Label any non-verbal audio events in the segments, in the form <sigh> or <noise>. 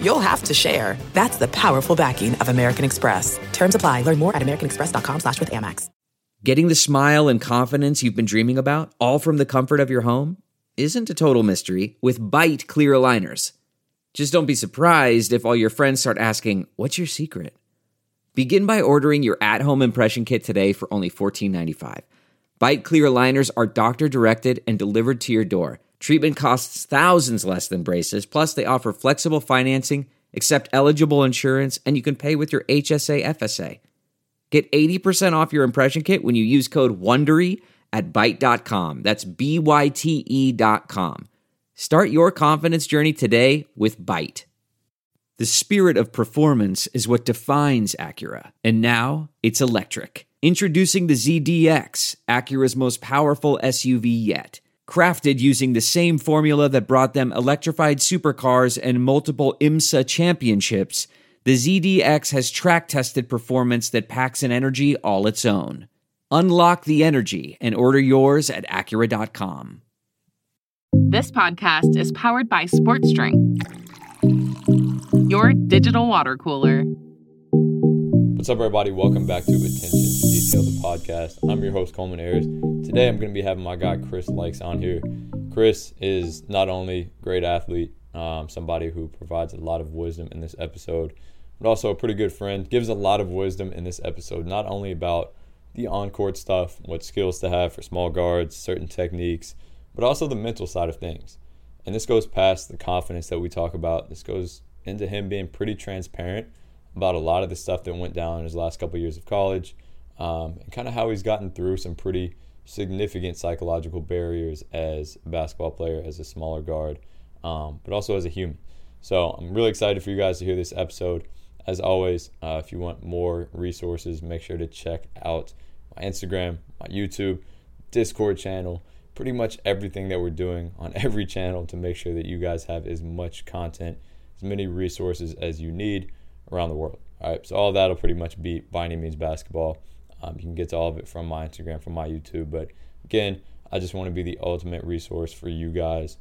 you'll have to share. That's the powerful backing of American Express. Terms apply. Learn more at americanexpress.com slash with Amex. Getting the smile and confidence you've been dreaming about, all from the comfort of your home, isn't a total mystery with Byte clear aligners. Just don't be surprised if all your friends start asking, what's your secret? Begin by ordering your at-home impression kit today for only $14.95. Byte clear aligners are doctor directed and delivered to your door. Treatment costs thousands less than braces, plus they offer flexible financing, accept eligible insurance, and you can pay with your HSA FSA. Get 80% off your impression kit when you use code WONDERY at Byte.com. That's B-Y-T-E dot com. Start your confidence journey today with Byte. The spirit of performance is what defines Acura, and now it's electric. Introducing the ZDX, Acura's most powerful SUV yet. Crafted using the same formula that brought them electrified supercars and multiple IMSA championships, the ZDX has track tested performance that packs an energy all its own. Unlock the energy and order yours at Acura.com. This podcast is powered by Sports Drink, your digital water cooler. What's up, everybody? Welcome back to Attention to Detail, the podcast. I'm your host, Coleman Ayers. Today, I'm going to be having my guy Chris Lykes on here. Chris is not only great athlete, um, somebody who provides a lot of wisdom in this episode, but also a pretty good friend. Gives a lot of wisdom in this episode, not only about the on court stuff, what skills to have for small guards, certain techniques, but also the mental side of things. And this goes past the confidence that we talk about. This goes into him being pretty transparent about a lot of the stuff that went down in his last couple years of college um, and kind of how he's gotten through some pretty significant psychological barriers as a basketball player, as a smaller guard, um, but also as a human. So I'm really excited for you guys to hear this episode. As always, uh, if you want more resources, make sure to check out my Instagram, my YouTube, Discord channel, pretty much everything that we're doing on <laughs> every channel to make sure that you guys have as much content, as many resources as you need around the world. All right, so all that'll pretty much be by any means basketball. Um, you can get to all of it from my Instagram, from my YouTube. But again, I just want to be the ultimate resource for you guys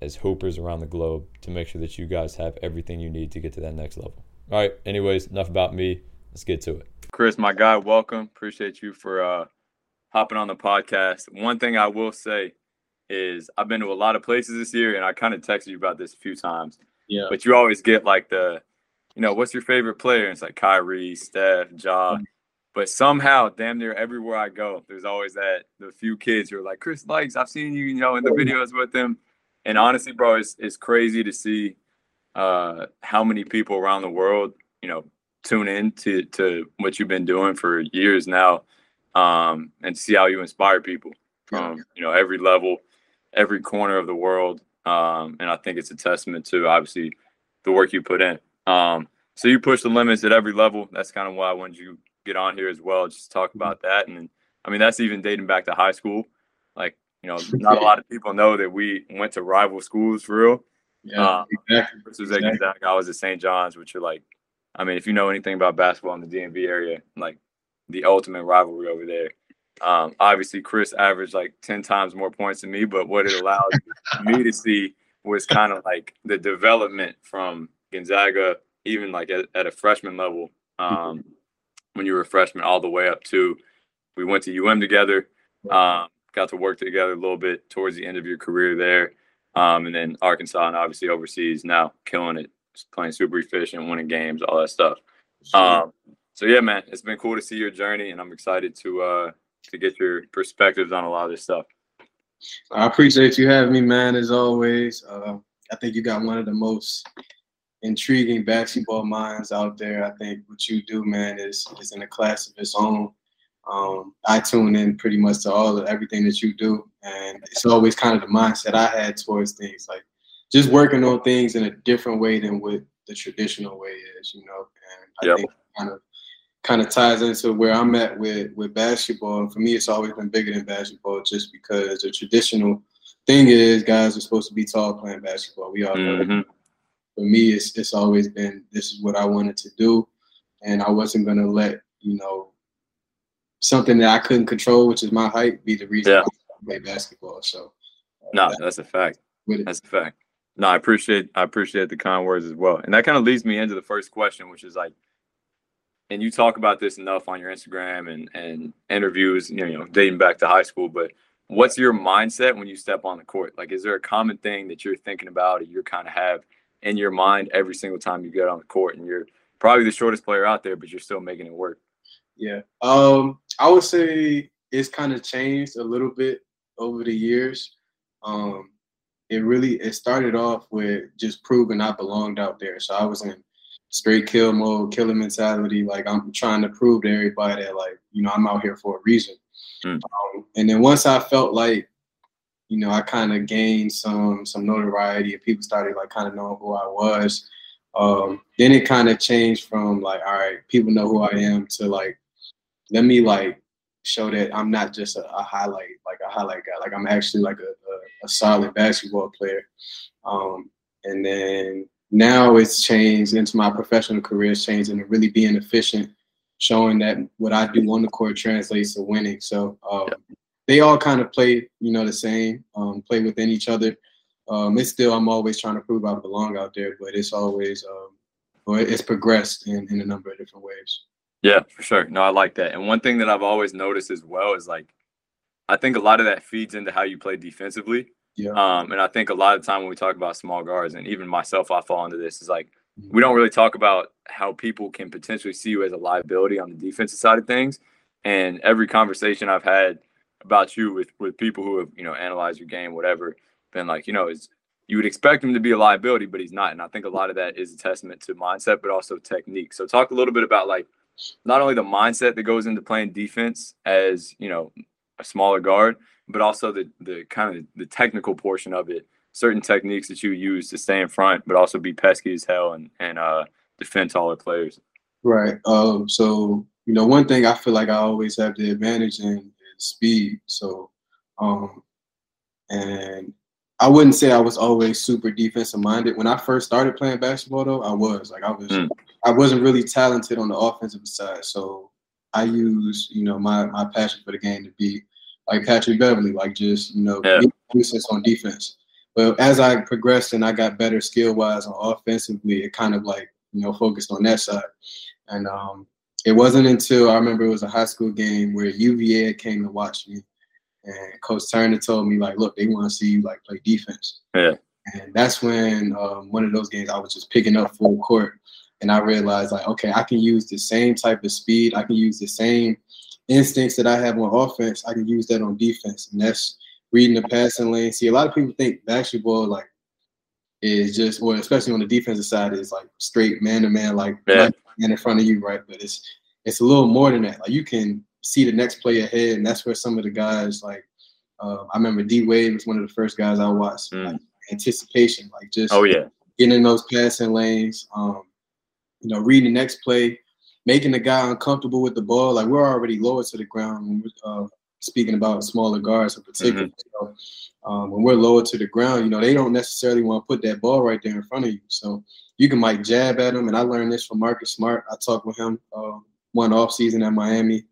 as hoopers around the globe to make sure that you guys have everything you need to get to that next level. All right, anyways, enough about me. Let's get to it. Chris, my guy, welcome. Appreciate you for uh, hopping on the podcast. One thing I will say is I've been to a lot of places this year, and I kind of texted you about this a few times. Yeah. But you always get like the you know, what's your favorite player? And it's like Kyrie, Steph, Ja. Mm-hmm. But somehow, damn near everywhere I go, there's always that the few kids who are like, Chris Lykes, I've seen you, you know, in the videos with them. And honestly, bro, it's it's crazy to see uh, how many people around the world, you know, tune in to to what you've been doing for years now, um, and see how you inspire people from you know every level, every corner of the world. Um, and I think it's a testament to obviously the work you put in. Um, so you push the limits at every level. That's kind of why I wanted you get on here as well, just talk mm-hmm. about that. And I mean, that's even dating back to high school. Like, you know, not a <laughs> lot of people know that we went to rival schools for real. Yeah, uh, exactly. At exactly. I was at St. John's, which are like, I mean, if you know anything about basketball in the DMV area, like the ultimate rivalry over there. Um, obviously, Chris averaged like 10 times more points than me, but what it allowed me to see was kind of like the development from Gonzaga, even like at, at a freshman level, um, when you were a freshman, all the way up to we went to UM together, um, got to work together a little bit towards the end of your career there, um, and then Arkansas and obviously overseas now killing it, playing super efficient, winning games, all that stuff. Um, so yeah, man, it's been cool to see your journey, and I'm excited to uh, to get your perspectives on a lot of this stuff. I appreciate you having me, man. As always, uh, I think you got one of the most intriguing basketball minds out there. I think what you do, man, is is in a class of its own. Um, I tune in pretty much to all of everything that you do, and it's always kind of the mindset I had towards things, like just working on things in a different way than what the traditional way is, you know. And I yep. think kind of kind of ties into where I'm at with with basketball. And for me, it's always been bigger than basketball, just because the traditional thing is guys are supposed to be tall playing basketball. We all know. Mhm. For me, it's it's always been this is what I wanted to do, and I wasn't gonna let you know something that I couldn't control, which is my height, be the reason Yeah. I play basketball. So uh, No, that's a fact. That's a fact. No, I appreciate I appreciate the kind words as well. And that kind of leads me into the first question, which is like, and you talk about this enough on your Instagram and and interviews, you know, you know, dating back to high school. But what's your mindset when you step on the court? Like, is there a common thing that you're thinking about, or you're kind of have in your mind every single time you get on the court, and you're probably the shortest player out there, but you're still making it work? Yeah. Um, I would say it's kind of changed a little bit over the years. Um, it really it started off with just proving I belonged out there. So I was in straight kill mode, killer mentality. Like I'm trying to prove to everybody that like, you know, I'm out here for a reason. Mm. Um, and then once I felt like, you know, I kind of gained some some notoriety and people started like kind of knowing who I was. Um, then it kind of changed from like, all right, people know who I am to like, let me like show that I'm not just a, a highlight, like a highlight guy. Like I'm actually like a, a, a solid basketball player. Um, and then now it's changed into my professional career, it's changed into really being efficient, showing that what I do on the court translates to winning. So um, they all kind of play, you know, the same, um, play within each other. Um, it's still, I'm always trying to prove I belong out there, but it's always, um, or it's progressed in, in a number of different ways. Yeah, for sure. No, I like that. And one thing that I've always noticed as well is like, I think a lot of that feeds into how you play defensively. Yeah. Um, and I think a lot of time when we talk about small guards, and even myself, I fall into this, is like we don't really talk about how people can potentially see you as a liability on the defensive side of things. And every conversation I've had about you with with people who have you know analyzed your game, whatever, been like, you know, is you would expect him to be a liability, but he's not. And I think a lot of that is a testament to mindset, but also technique. So talk a little bit about like not only the mindset that goes into playing defense as you know a smaller guard, but also the the kind of the technical portion of it. Certain techniques that you use to stay in front, but also be pesky as hell and and uh, defend taller players. Right. Um, so, you know, one thing I feel like I always have the advantage in speed. So, um, and I wouldn't say I was always super defensive minded. When I first started playing basketball, though, I was like I was Mm. I wasn't really talented on the offensive side. So I use you know my my passion for the game to be like Patrick Beverley, like just you know Yeah. on defense. But as I progressed and I got better skill wise on offensively, it kind of like you know focused on that side. And um, it wasn't until I remember it was a high school game where UVA came to watch me, and Coach Turner told me like, look, they want to see you like play defense. Yeah. And that's when um, one of those games I was just picking up full court, and I realized like, okay, I can use the same type of speed, I can use the same instincts that I have on offense, I can use that on defense, and that's reading the passing lane. See, a lot of people think basketball like is just, well, especially on the defensive side, is like straight man to man, like Yeah. man in front of you, right? But it's it's a little more than that. Like you can see the next play ahead, and that's where some of the guys like uh, I remember D Wade was one of the first guys I watched. Mm. Like, anticipation, like just Oh yeah, getting in those passing lanes, um, you know, reading the next play, making the guy uncomfortable with the ball. Like we're already lower to the ground when we're uh, speaking about smaller guards in particular. So, um, when we're lower to the ground, you know, they don't necessarily want to put that ball right there in front of you. So you can like jab at them. And I learned this from Marcus Smart. I talked with him uh, one off season at Miami.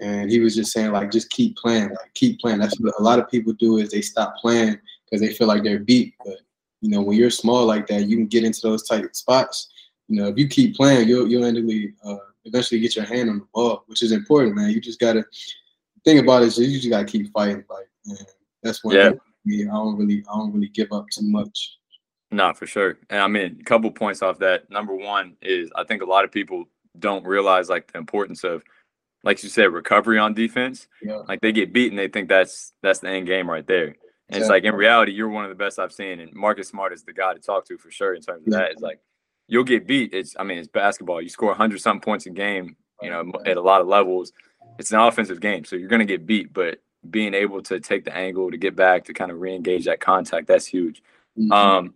And he was just saying, like, just keep playing, like, keep playing. That's what a lot of people do is they stop playing because they feel like they're beat. But you know, when you're small like that, you can get into those tight spots. You know, if you keep playing, you'll you'll eventually uh, eventually get your hand on the ball, which is important, man. You just gotta think about it. Is you just gotta keep fighting, like, and that's one Yeah. thing. Me, I don't really, I don't really give up too much. no, for sure. And I mean, a couple points off that. Number one is I think a lot of people don't realize like the importance of, like you said, recovery on defense. Yeah. Like they get beat and they think that's that's the end game right there. And it's like in reality, you're one of the best I've seen, and Marcus Smart is the guy to talk to for sure in terms of that. It's like you'll get beat. It's I mean it's basketball. You score 100 something points a game, you know, at a lot of levels. It's an offensive game, so you're gonna get beat. But being able to take the angle to get back to kind of re-engage that contact, that's huge. Mhm. Um,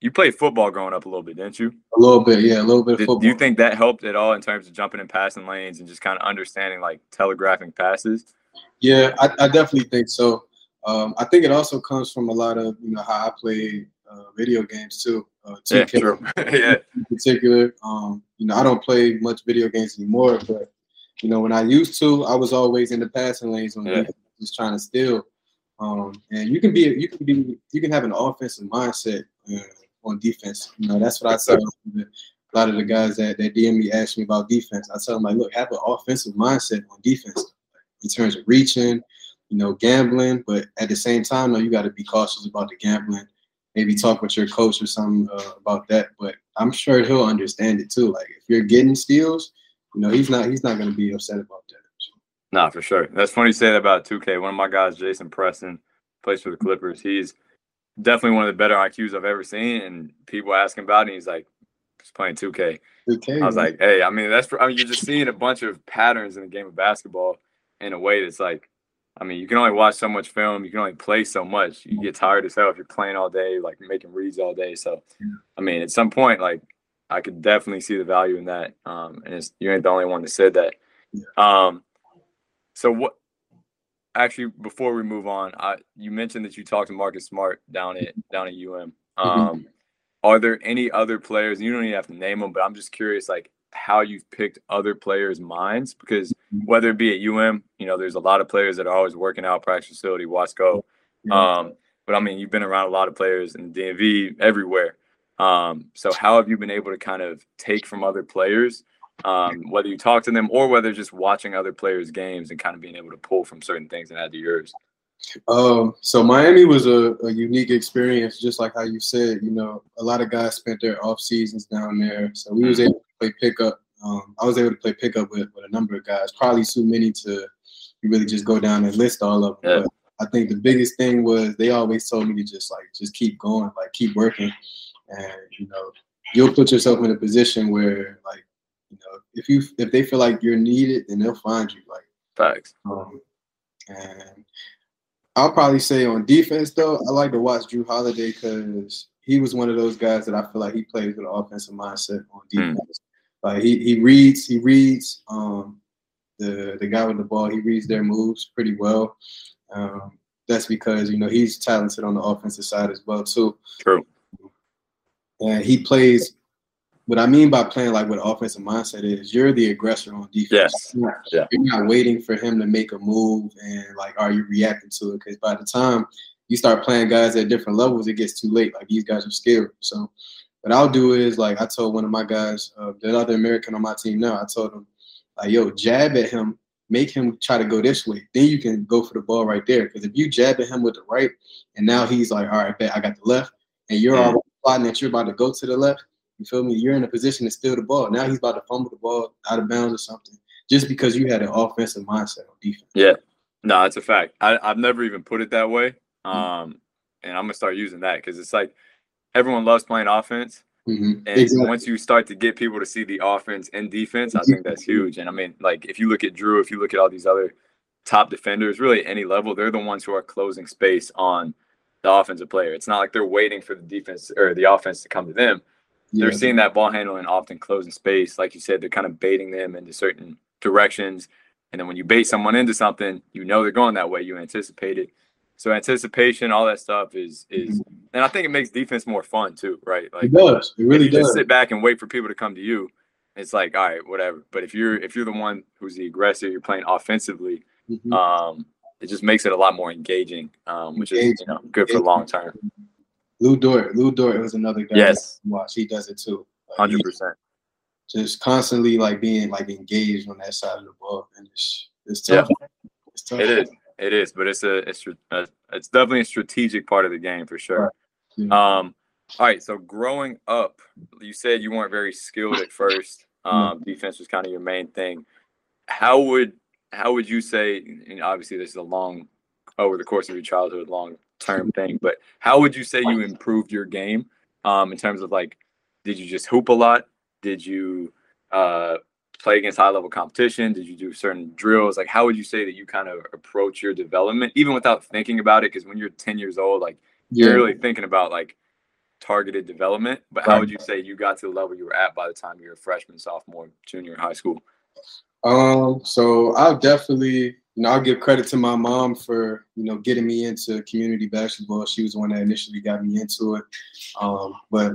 you played football growing up a little bit, didn't you? A little bit, yeah, a little bit of Did- football. do you think that helped at all in terms of jumping in passing lanes and just kind of understanding like telegraphing passes? Yeah, I, I definitely think so. Um, I think it also comes from a lot of you know how I play uh, video games too. Uh, Yeah, <laughs> yeah, in particular. Um, you know, I don't play much video games anymore, but you know, when I used to, I was always in the passing lanes on Yeah. defense, just trying to steal. Um, and you can be, you can be, you can have an offensive mindset uh, on defense. You know, that's what I tell a lot of the guys that that DM me ask me about defense. I tell them like, look, have an offensive mindset on defense in terms of reaching, you know, gambling, but at the same time, though, you got to be cautious about the gambling. Maybe talk with your coach or something uh, about that. But I'm sure he'll understand it too. Like if you're getting steals, you know, he's not he's not going to be upset about that. nah, for sure. That's funny you say that about 2K. One of my guys, Jason Preston, plays for the Clippers. He's definitely one of the better IQs I've ever seen. And people ask him about it, and he's like, "Just playing 2K." Okay. I was man. like, hey, I mean, that's, I mean, you're just seeing a bunch of patterns in the game of basketball in a way that's like, I mean, you can only watch so much film, you can only play so much. You get tired as hell if you're playing all day, like making reads all day. So, I mean, at some point, like, I could definitely see the value in that. Um, and it's, you ain't the only one that said that. Um, so what? Actually, before we move on, I you mentioned that you talked to Marcus Smart down at down at UM. Um, are there any other players? You don't even have to name them, but I'm just curious, like how you've picked other players' minds because whether it be at UM, you know, there's a lot of players that are always working out practice facility, Wasco. Um, but I mean, you've been around a lot of players in DMV everywhere. Um, so how have you been able to kind of take from other players, um, whether you talk to them or whether just watching other players' games and kind of being able to pull from certain things and add to yours? Um, so Miami was a, a unique experience, just like how you said. You know, a lot of guys spent their off seasons down there, so we was able to play pickup. Um, I was able to play pickup with, with a number of guys, probably too many to really just go down and list all of them. Yeah. But I think the biggest thing was they always told me to just like just keep going, like keep working, and you know, you'll put yourself in a position where like you know if you if they feel like you're needed, then they'll find you. Like Facts. um, and I'll probably say on defense though, I like to watch Jrue Holiday because he was one of those guys that I feel like he plays with an offensive mindset on defense. Like he he reads he reads um the the guy with the ball he reads their moves pretty well. Um, that's because you know he's talented on the offensive side as well too True. And he plays. What I mean by playing like with offensive mindset is you're the aggressor on defense. Yes. You're not, Yeah. you're not waiting for him to make a move and like are you reacting to it? Because by the time you start playing guys at different levels, it gets too late. Like these guys are skilled. So what I'll do is like I told one of my guys, uh, the other American on my team now, I told him like, yo, jab at him, make him try to go this way. Then you can go for the ball right there. Because if you jab at him with the right, and now he's like, all right, bet I got the left, and you're Mhm. already plotting that you're about to go to the left. You feel me? You're in a position to steal the ball. Now he's about to fumble the ball out of bounds or something, just because you had an offensive mindset on defense. Yeah. No, it's a fact. I, I've never even put it that way. Um, and I'm gonna start using that because it's like everyone loves playing offense. Mhm. And Exactly. once you start to get people to see the offense and defense, I think that's huge. And I mean, like if you look at Jrue, if you look at all these other top defenders, really any level, they're the ones who are closing space on the offensive player. It's not like they're waiting for the defense or the offense to come to them. Yeah. They're seeing that ball handling often closing space. Like you said, they're kind of baiting them into certain directions. And then when you bait someone into something, you know they're going that way. You anticipate it. So anticipation, all that stuff is is, and I think it makes defense more fun too, right? Like It does. It really you just does. sit back and wait for people to come to you, it's like, all right, whatever. But if you're if you're the one who's the aggressor, you're playing offensively, Mhm. um, it just makes it a lot more engaging, um, which is you know good for long term. Lu Dort. Lu Dort was another guy. Yes. watch. He does it too. Hundred he percent. Just constantly like being like engaged on that side of the ball, and it's it's tough. It's tough. It is. It is, but it's a it's a, it's definitely a strategic part of the game for sure. Yeah. Um, all right. So growing up, you said you weren't very skilled at first. Um, defense was kind of your main thing. How would how would you say? And obviously, this is a long over the course of your childhood, long term thing. But how would you say you improved your game? Um, in terms of like, did you just hoop a lot? Did you uh, play against high level competition? Did you do certain drills? Like, how would you say that you kind of approach your development, even without thinking about it? Because when you're 10 years old, like you're really thinking about like targeted development. But how would you say you got to the level you were at by the time you were a freshman, sophomore, junior in high school? Um, so I'll definitely, you know, I'll give credit to my mom for, you know, getting me into community basketball. She was the one that initially got me into it. Um, but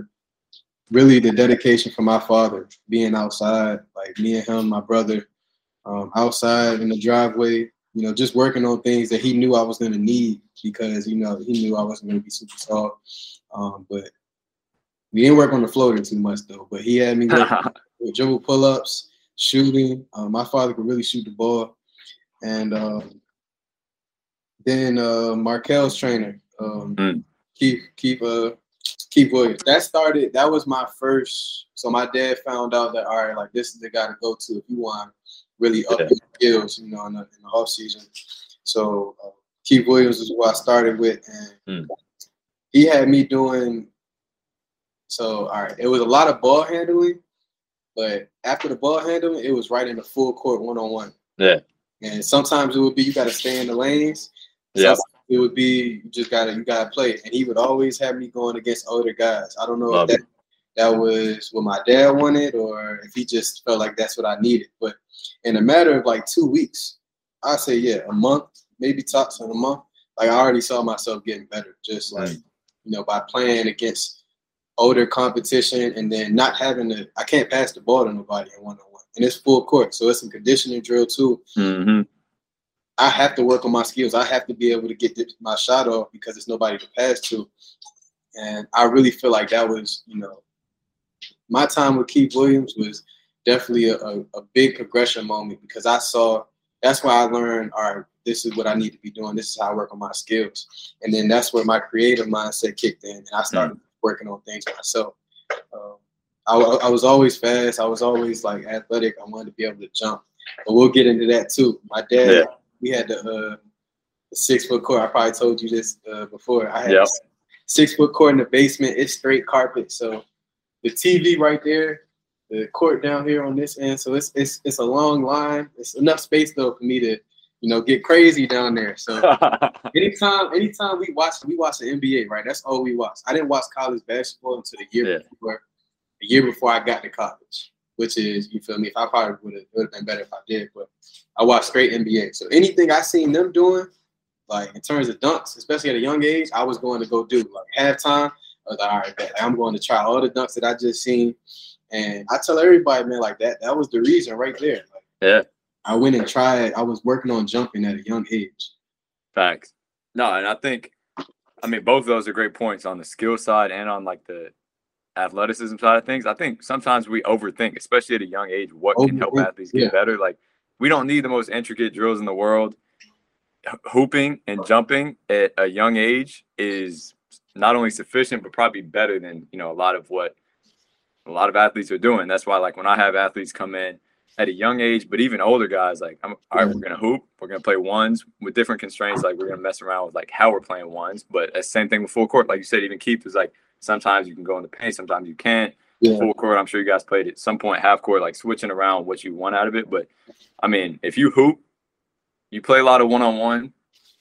really the dedication from my father, being outside, like me and him, my brother, um, outside in the driveway, you know, just working on things that he knew I was going to need because, you know, he knew I wasn't going to be super tall. Um, but we didn't work on the floater too much though. But he had me <laughs> with dribble pull ups, shooting. Um, my father could really shoot the ball. And um, then uh, Markelle's trainer, um, mm. Keith, Keith, uh, Keith Williams. That started. That was my first. So my dad found out that all right, like this is the guy to go to if you want really up yeah. your skills, you know, in the, in the off season. So uh, Keith Williams is who I started with, and mm. he had me doing. So all right, it was a lot of ball handling, but after the ball handling, it was right in the full court one on one. Yeah. And sometimes it would be you got to stay in the lanes. Yeah it would be you just gotta you gotta play. And he would always have me going against older guys. I don't know Love if that, that was what my dad wanted or if he just felt like that's what I needed. But in a matter of like two weeks, I say yeah, a month, maybe tops in a month. Like I already saw myself getting better, just like you know by playing against older competition and then not having to. I can't pass the ball to nobody in one on one, and it's full court, so it's some conditioning drill too. Mm-hmm. I have to work on my skills. I have to be able to get my shot off because there's nobody to pass to. And I really feel like that was, you know, my time with Keith Williams was definitely a, a, a big progression moment because I saw that's why I learned, all right, this is what I need to be doing. This is how I work on my skills. And then that's where my creative mindset kicked in and I started mm-hmm. Working on things myself. Um, I, I was always fast. I was always like athletic. I wanted to be able to jump. But we'll get into that too. My dad, yeah we had the, uh, the six foot court. I probably told you this uh, before. I had yep. six foot court in the basement. It's straight carpet. So the TV right there, the court down here on this end. So it's it's it's a long line. It's enough space though for me to you know get crazy down there. So <laughs> anytime anytime we watch we watch the NBA right. That's all we watch. I didn't watch college basketball until the year yeah. before. A year before I got to college which is you feel me. If I probably would have would have been better if I did, but I watched straight NBA. So anything I seen them doing, like in terms of dunks, especially at a young age, I was going to go do like halftime. I was like, all right, like, I'm going to try all the dunks that I just seen. And I tell everybody, man, like that, that was the reason right there. Like, yeah. I went and tried. I was working on jumping at a young age. Facts. No, and I think, I mean, both of those are great points on the skill side and on like the athleticism side of things, I think sometimes we overthink, especially at a young age, what can help athletes get yeah. better. Like we don't need the most intricate drills in the world. Hooping and jumping at a young age is not only sufficient, but probably better than you know a lot of what a lot of athletes are doing. That's why, like when I have athletes come in at a young age, but even older guys, like I'm all right, we're gonna hoop, we're gonna play ones with different constraints. Like we're gonna mess around with like how we're playing ones, but the same thing with full court. Like you said, even Keith is like Sometimes you can go in the paint, sometimes you can't. Yeah. Full court, I'm sure you guys played at some point half court, like switching around what you want out of it. But I mean, if you hoop, you play a lot of one on one,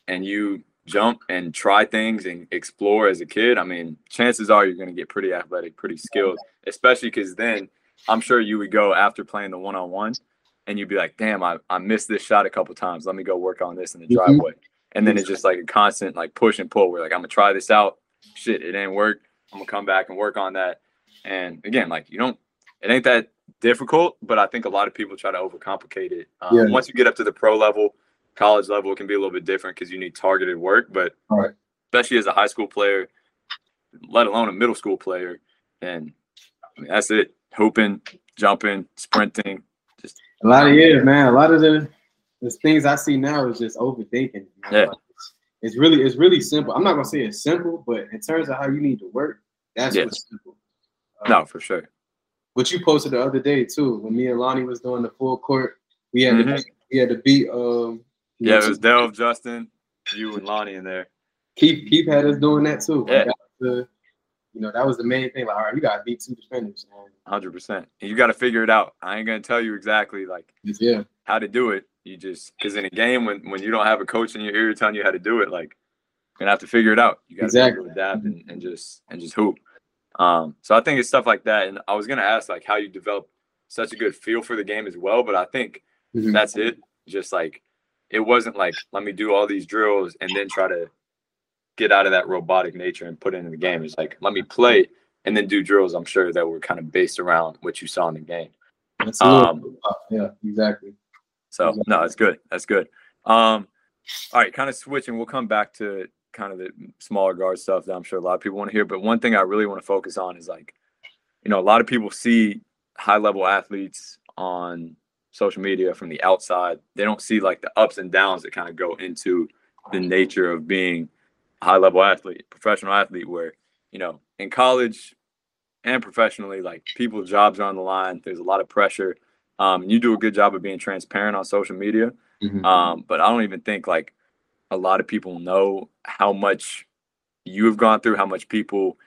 and you jump and try things and explore as a kid. I mean, chances are you're going to get pretty athletic, pretty skilled, especially because then I'm sure you would go after playing the one on one and you'd be like, damn, I, I missed this shot a couple times. Let me go work on this in the mm-hmm. driveway. And then it's just like a constant like push and pull. We're like, I'm gonna try this out. Shit, it ain't work. I'm gonna come back and work on that. And again, like you don't, it ain't that difficult, but I think a lot of people try to overcomplicate it. Um, yeah. Once you get up to the pro level, college level, it can be a little bit different because you need targeted work. But right. especially as a high school player, let alone a middle school player, and I mean, that's it: hooping, jumping, sprinting. Just a lot of years, man. A lot of the the things I see now is just overthinking. Know? Yeah. It's really it's really simple. I'm not gonna say it's simple, but in terms of how you need to work, that's yes. what's simple. Um, no, for sure. What you posted the other day too, when me and Lonnie was doing the full court, we had mm-hmm. to we had to beat um Yeah, it was Delv, Justin, you and Lonnie in there. Keep keep had us doing that too. Yeah. You know, that was the main thing. Like, all right, you gotta beat two defenders. Hundred percent. And you gotta figure it out. I ain't gonna tell you exactly like yeah how to do it. You just because in a game when when you don't have a coach in your ear telling you how to do it, like you're gonna have to figure it out. You gotta exactly. adapt and, and just and just hoop. Um, so I think it's stuff like that. And I was gonna ask like how you develop such a good feel for the game as well, but I think Mhm. that's it. Just like it wasn't like let me do all these drills and then try to get out of that robotic nature and put it in the game. It's like let me play and then do drills. I'm sure that were kind of based around what you saw in the game. Um, yeah, exactly. So no, that's good. That's good. Um, all right, kind of switching. We'll come back to kind of the smaller guard stuff that I'm sure a lot of people want to hear. But one thing I really want to focus on is like, you know, a lot of people see high level athletes on social media from the outside. They don't see like the ups and downs that kind of go into the nature of being high level athlete, professional athlete, where, you know, in college and professionally, like people's jobs are on the line. There's a lot of pressure. Um, you do a good job of being transparent on social media. Mhm. Um, but I don't even think like a lot of people know how much you have gone through, how much people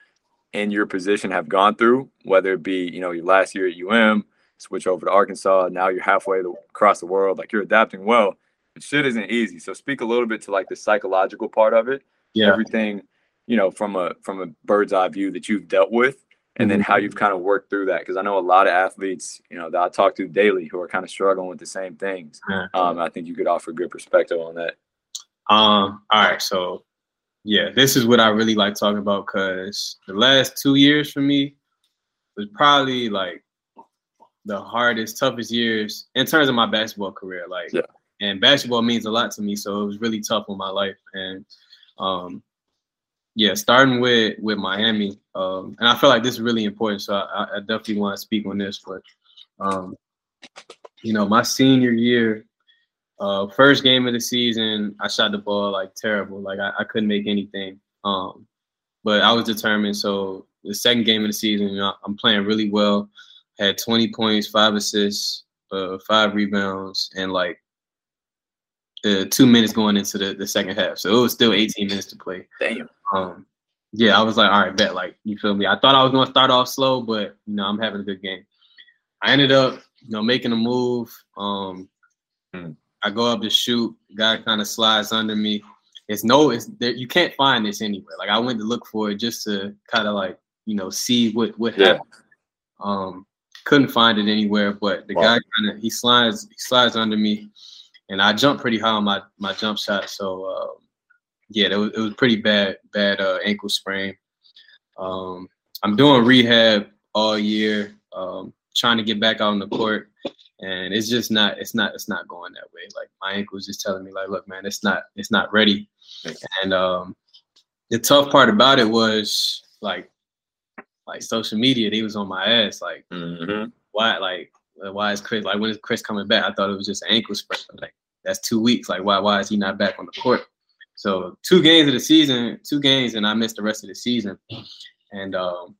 in your position have gone through, whether it be, you know, your last year at UM, switch over to Arkansas, now you're halfway the, across the world, like you're adapting well. But shit isn't easy. So speak a little bit to like the psychological part of it, yeah. everything, you know, from a from a bird's eye view that you've dealt with and then how you've kind of worked through that. Because I know a lot of athletes, you know, that I talk to daily who are kind of struggling with the same things. Yeah. Um, I think you could offer good perspective on that. Um, all right, so yeah, this is what I really like talking about because the last two years for me was probably like the hardest, toughest years in terms of my basketball career. Like, Yeah. and basketball means a lot to me, so it was really tough on my life. And um, yeah, starting with with Miami, um, and I feel like this is really important, so I, I definitely want to speak on this. But um, you know, my senior year, uh, first game of the season, I shot the ball like terrible. Like I, I couldn't make anything. Um, but I was determined. So the second game of the season, you know, I'm playing really well. Had 20 points, five assists, uh, five rebounds, and like uh, two minutes going into the, the second half. So it was still 18 minutes to play. Damn. Um, yeah, I was like, all right, bet. Like, you feel me? I thought I was gonna start off slow, but you know, I'm having a good game. I ended up, you know, making a move. Um, Hmm. I go up to shoot. Guy kind of slides under me. It's no, it's there. You can't find this anywhere. Like I went to look for it just to kind of like you know see what what Yeah. happened. Um, couldn't find it anywhere. But the Wow. guy kind of he slides he slides under me, and I jumped pretty high on my my jump shot. So uh, yeah, it was, it was pretty bad bad uh, ankle sprain. Um, I'm doing rehab all year, um, trying to get back out on the court, and it's just not it's not it's not going that way. Like my ankle is just telling me like, look, man, it's not it's not ready. And um, the tough part about it was like like social media, they was on my ass like Mm-hmm. why like why is Chris like when is Chris coming back? I thought it was just an ankle sprain. Like that's two weeks. Like why why is he not back on the court? So two games of the season, two games, and I missed the rest of the season. And um,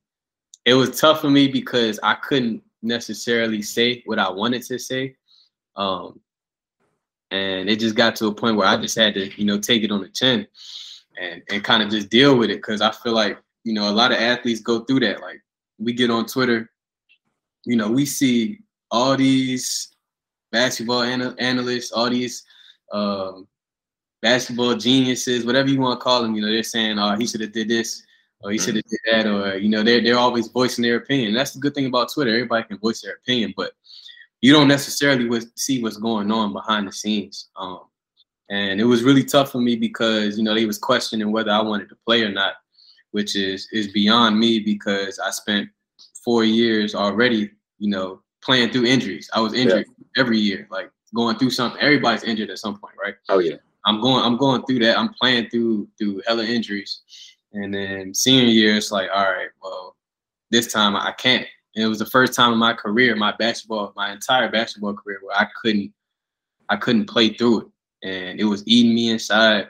it was tough for me because I couldn't necessarily say what I wanted to say. Um, and it just got to a point where I just had to, you know, take it on the chin and and kind of just deal with it because I feel like you know a lot of athletes go through that. Like we get on Twitter, you know, we see all these basketball ana- analysts, all these um, basketball geniuses, whatever you want to call them. You know, they're saying, "Oh, he should have did this." Or he should have did that, or you know, they're they're always voicing their opinion. That's the good thing about Twitter. Everybody can voice their opinion, but you don't necessarily see what's going on behind the scenes. Um, and it was really tough for me because you know they was questioning whether I wanted to play or not, which is is beyond me because I spent four years already, you know, playing through injuries. I was injured every year, like going through something. Everybody's injured at some point, right? Oh yeah. I'm going I'm going through that. I'm playing through through hella injuries. And then senior year, it's like, all right, well, this time I can't. And it was the first time in my career, my basketball, my entire basketball career, where I couldn't I couldn't play through it. And it was eating me inside.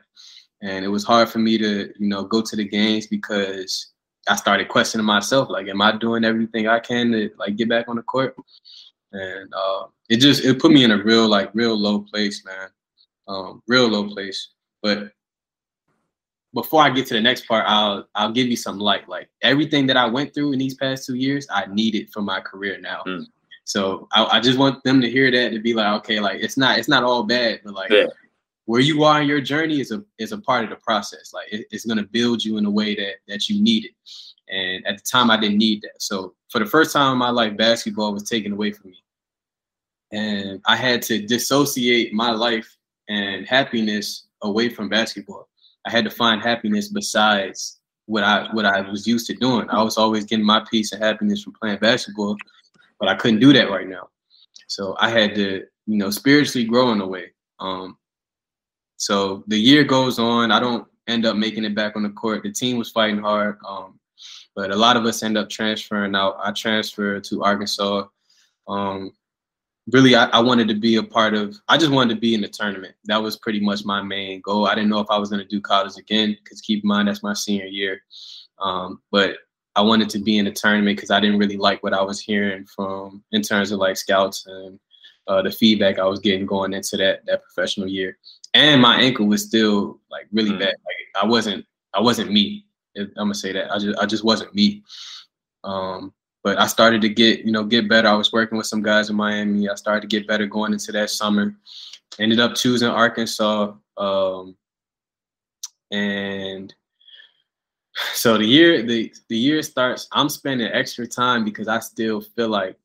And it was hard for me to, you know, go to the games because I started questioning myself, like, am I doing everything I can to like get back on the court? And uh, it just it put me in a real like real low place, man um, real low place. But before I get to the next part, I'll I'll give you some light. Like everything that I went through in these past two years, I need it for my career now. Mm. So I, I just want them to hear that to be like, okay, like it's not it's not all bad, but like Yeah. Where you are in your journey is a is a part of the process. Like it, it's gonna build you in a way that that you need it. And at the time, I didn't need that. So for the first time in my life, basketball was taken away from me, and I had to dissociate my life and happiness away from basketball. I had to find happiness besides what I what I was used to doing. I was always getting my piece of happiness from playing basketball, but I couldn't do that right now. So I had to, you know, spiritually grow in a way. Um, so the year goes on. I don't end up making it back on the court. The team was fighting hard, um, but a lot of us end up transferring out. I transferred to Arkansas. Um, really, I, I, wanted to be a part of. I just wanted to be in the tournament. That was pretty much my main goal. I didn't know if I was going to do college again because keep in mind that's my senior year. Um, but I wanted to be in the tournament because I didn't really like what I was hearing from in terms of like scouts and uh, the feedback I was getting going into that that professional year and my ankle was still like really mm. bad. Like I wasn't I wasn't me. I'm gonna say that I just I just wasn't me. Um, but I started to get you know get better. I was working with some guys in Miami. I started to get better going into that summer. Ended up choosing Arkansas, um, and so the year the the year starts. I'm spending extra time because I still feel like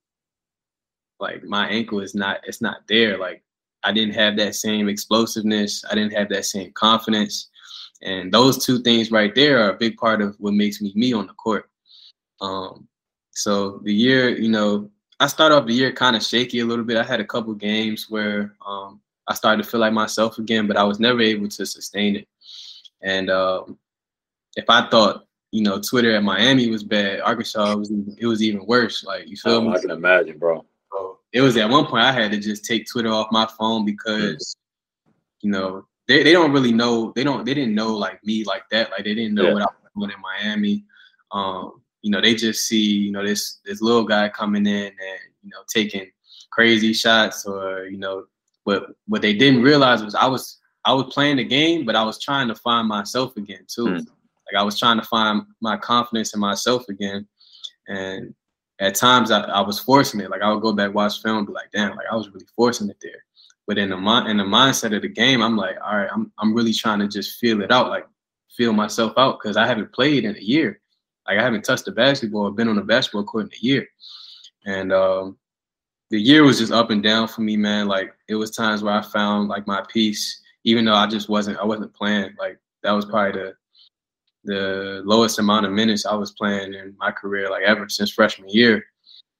like my ankle is not it's not there. Like I didn't have that same explosiveness. I didn't have that same confidence. And those two things right there are a big part of what makes me me on the court. Um, so the year, you know, I started off the year kind of shaky a little bit. I had a couple games where um, I started to feel like myself again, but I was never able to sustain it. And um, if I thought, you know, Twitter at Miami was bad, Arkansas was it was even worse. Like you feel oh, me? I can imagine, bro it was at one point I had to just take Twitter off my phone because, you know, they, they don't really know they don't they didn't know like me like that. Like they didn't know yeah. what I was doing in Miami. Um, you know, they just see, you know, this this little guy coming in and, you know, taking crazy shots or, you know, but what they didn't realize was I was I was playing the game, but I was trying to find myself again too. Mm. Like I was trying to find my confidence in myself again. And at times I, I was forcing it. Like I would go back watch film, be like, damn, like I was really forcing it there. But in the mind, in the mindset of the game, I'm like, all right, I'm I'm really trying to just feel it out, like feel myself out, because I haven't played in a year. Like I haven't touched the basketball, or been on a basketball court in a year. And um, the year was just up and down for me, man. Like it was times where I found like my piece, even though I just wasn't I wasn't playing. Like that was probably the the lowest amount of minutes I was playing in my career, like ever since freshman year.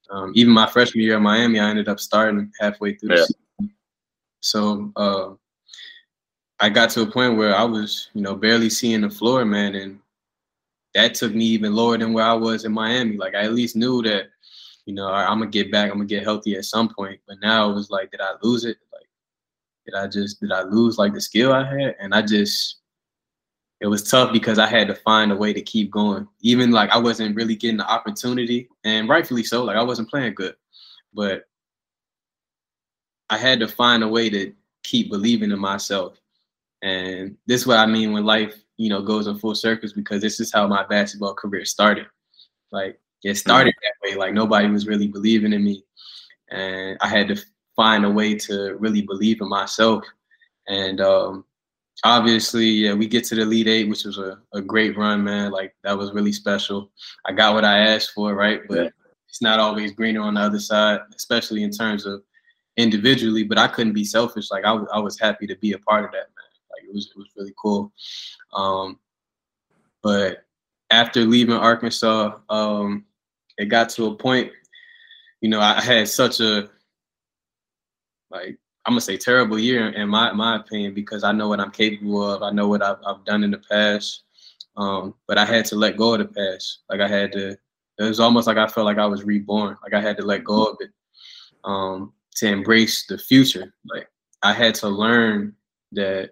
Um, even my freshman year in Miami, I ended up starting halfway through. Yeah. So uh, I got to a point where I was, you know, barely seeing the floor, man, and that took me even lower than where I was in Miami. Like I at least knew that, you know, I'm gonna get back, I'm gonna get healthy at some point. But now it was like, did I lose it? Like, did I just did I lose like the skill I had? And I just it was tough because I had to find a way to keep going. Even like I wasn't really getting the opportunity, and rightfully so. Like I wasn't playing good, but I had to find a way to keep believing in myself. And this is what I mean when life, you know, goes in full circles because this is how my basketball career started. Like it started that way. Like nobody was really believing in me, and I had to find a way to really believe in myself. And um, obviously, yeah, we get to the Elite Eight, which was a, a great run, man. Like that was really special. I got what I asked for, right? But yeah. it's not always greener on the other side, especially in terms of individually. But I couldn't be selfish. Like I, w- I was happy to be a part of that, man. Like it was it was really cool. Um, but after leaving Arkansas, um, it got to a point. You know, I had such a like I'm gonna say terrible year in my my opinion because I know what I'm capable of. I know what I've, I've done in the past, um, but I had to let go of the past. Like I had to. It was almost like I felt like I was reborn. Like I had to let go of it um, to embrace the future. Like I had to learn that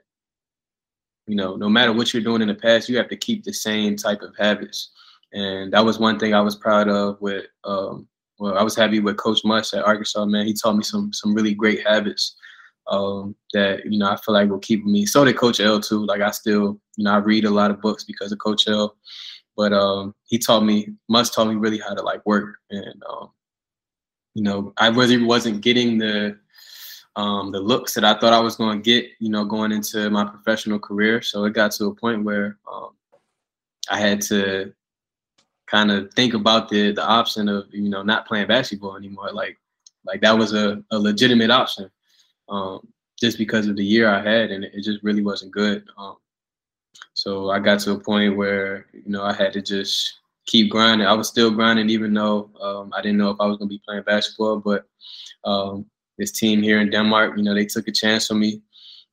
you know no matter what you're doing in the past, you have to keep the same type of habits. And that was one thing I was proud of with um, well, I was happy with Coach Muss at Arkansas. Man, he taught me some some really great habits um, that you know I feel like will keep me. So did Coach L too. Like I still, you know, I read a lot of books because of Coach L, but um, he taught me, Muss taught me really how to like work, and um, you know, I really wasn't getting the um, the looks that I thought I was going to get, you know, going into my professional career. So it got to a point where um, I had to kind of think about the the option of you know not playing basketball anymore. Like like that was a, a legitimate option, um, just because of the year I had, and it just really wasn't good. Um, so I got to a point where you know I had to just keep grinding. I was still grinding, even though um, I didn't know if I was going to be playing basketball. But um, this team here in Denmark, you know, they took a chance on me.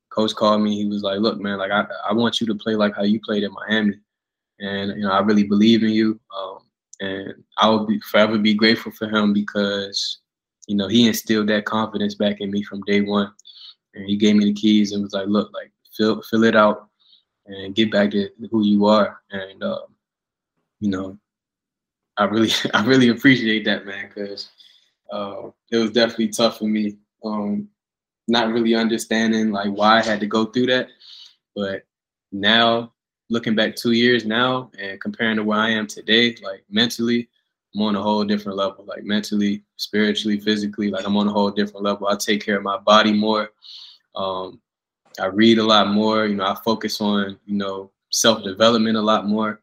Coach called me. He was like, "Look, man, like I, I want you to play like how you played in Miami, and you know, I really believe in you. Um, and I will be forever be grateful for him because, you know, he instilled that confidence back in me from day one, and he gave me the keys and was like, "Look, like fill fill it out, and get back to who you are." And um, you know, I really <laughs> I really appreciate that, man, because uh, it was definitely tough for me. Um, not really understanding like why I had to go through that, but now looking back two years now and comparing to where I am today, like mentally, I'm on a whole different level. Like mentally, spiritually, physically, like I'm on a whole different level. I take care of my body more. Um, I read a lot more. You know, I focus on you know self development a lot more,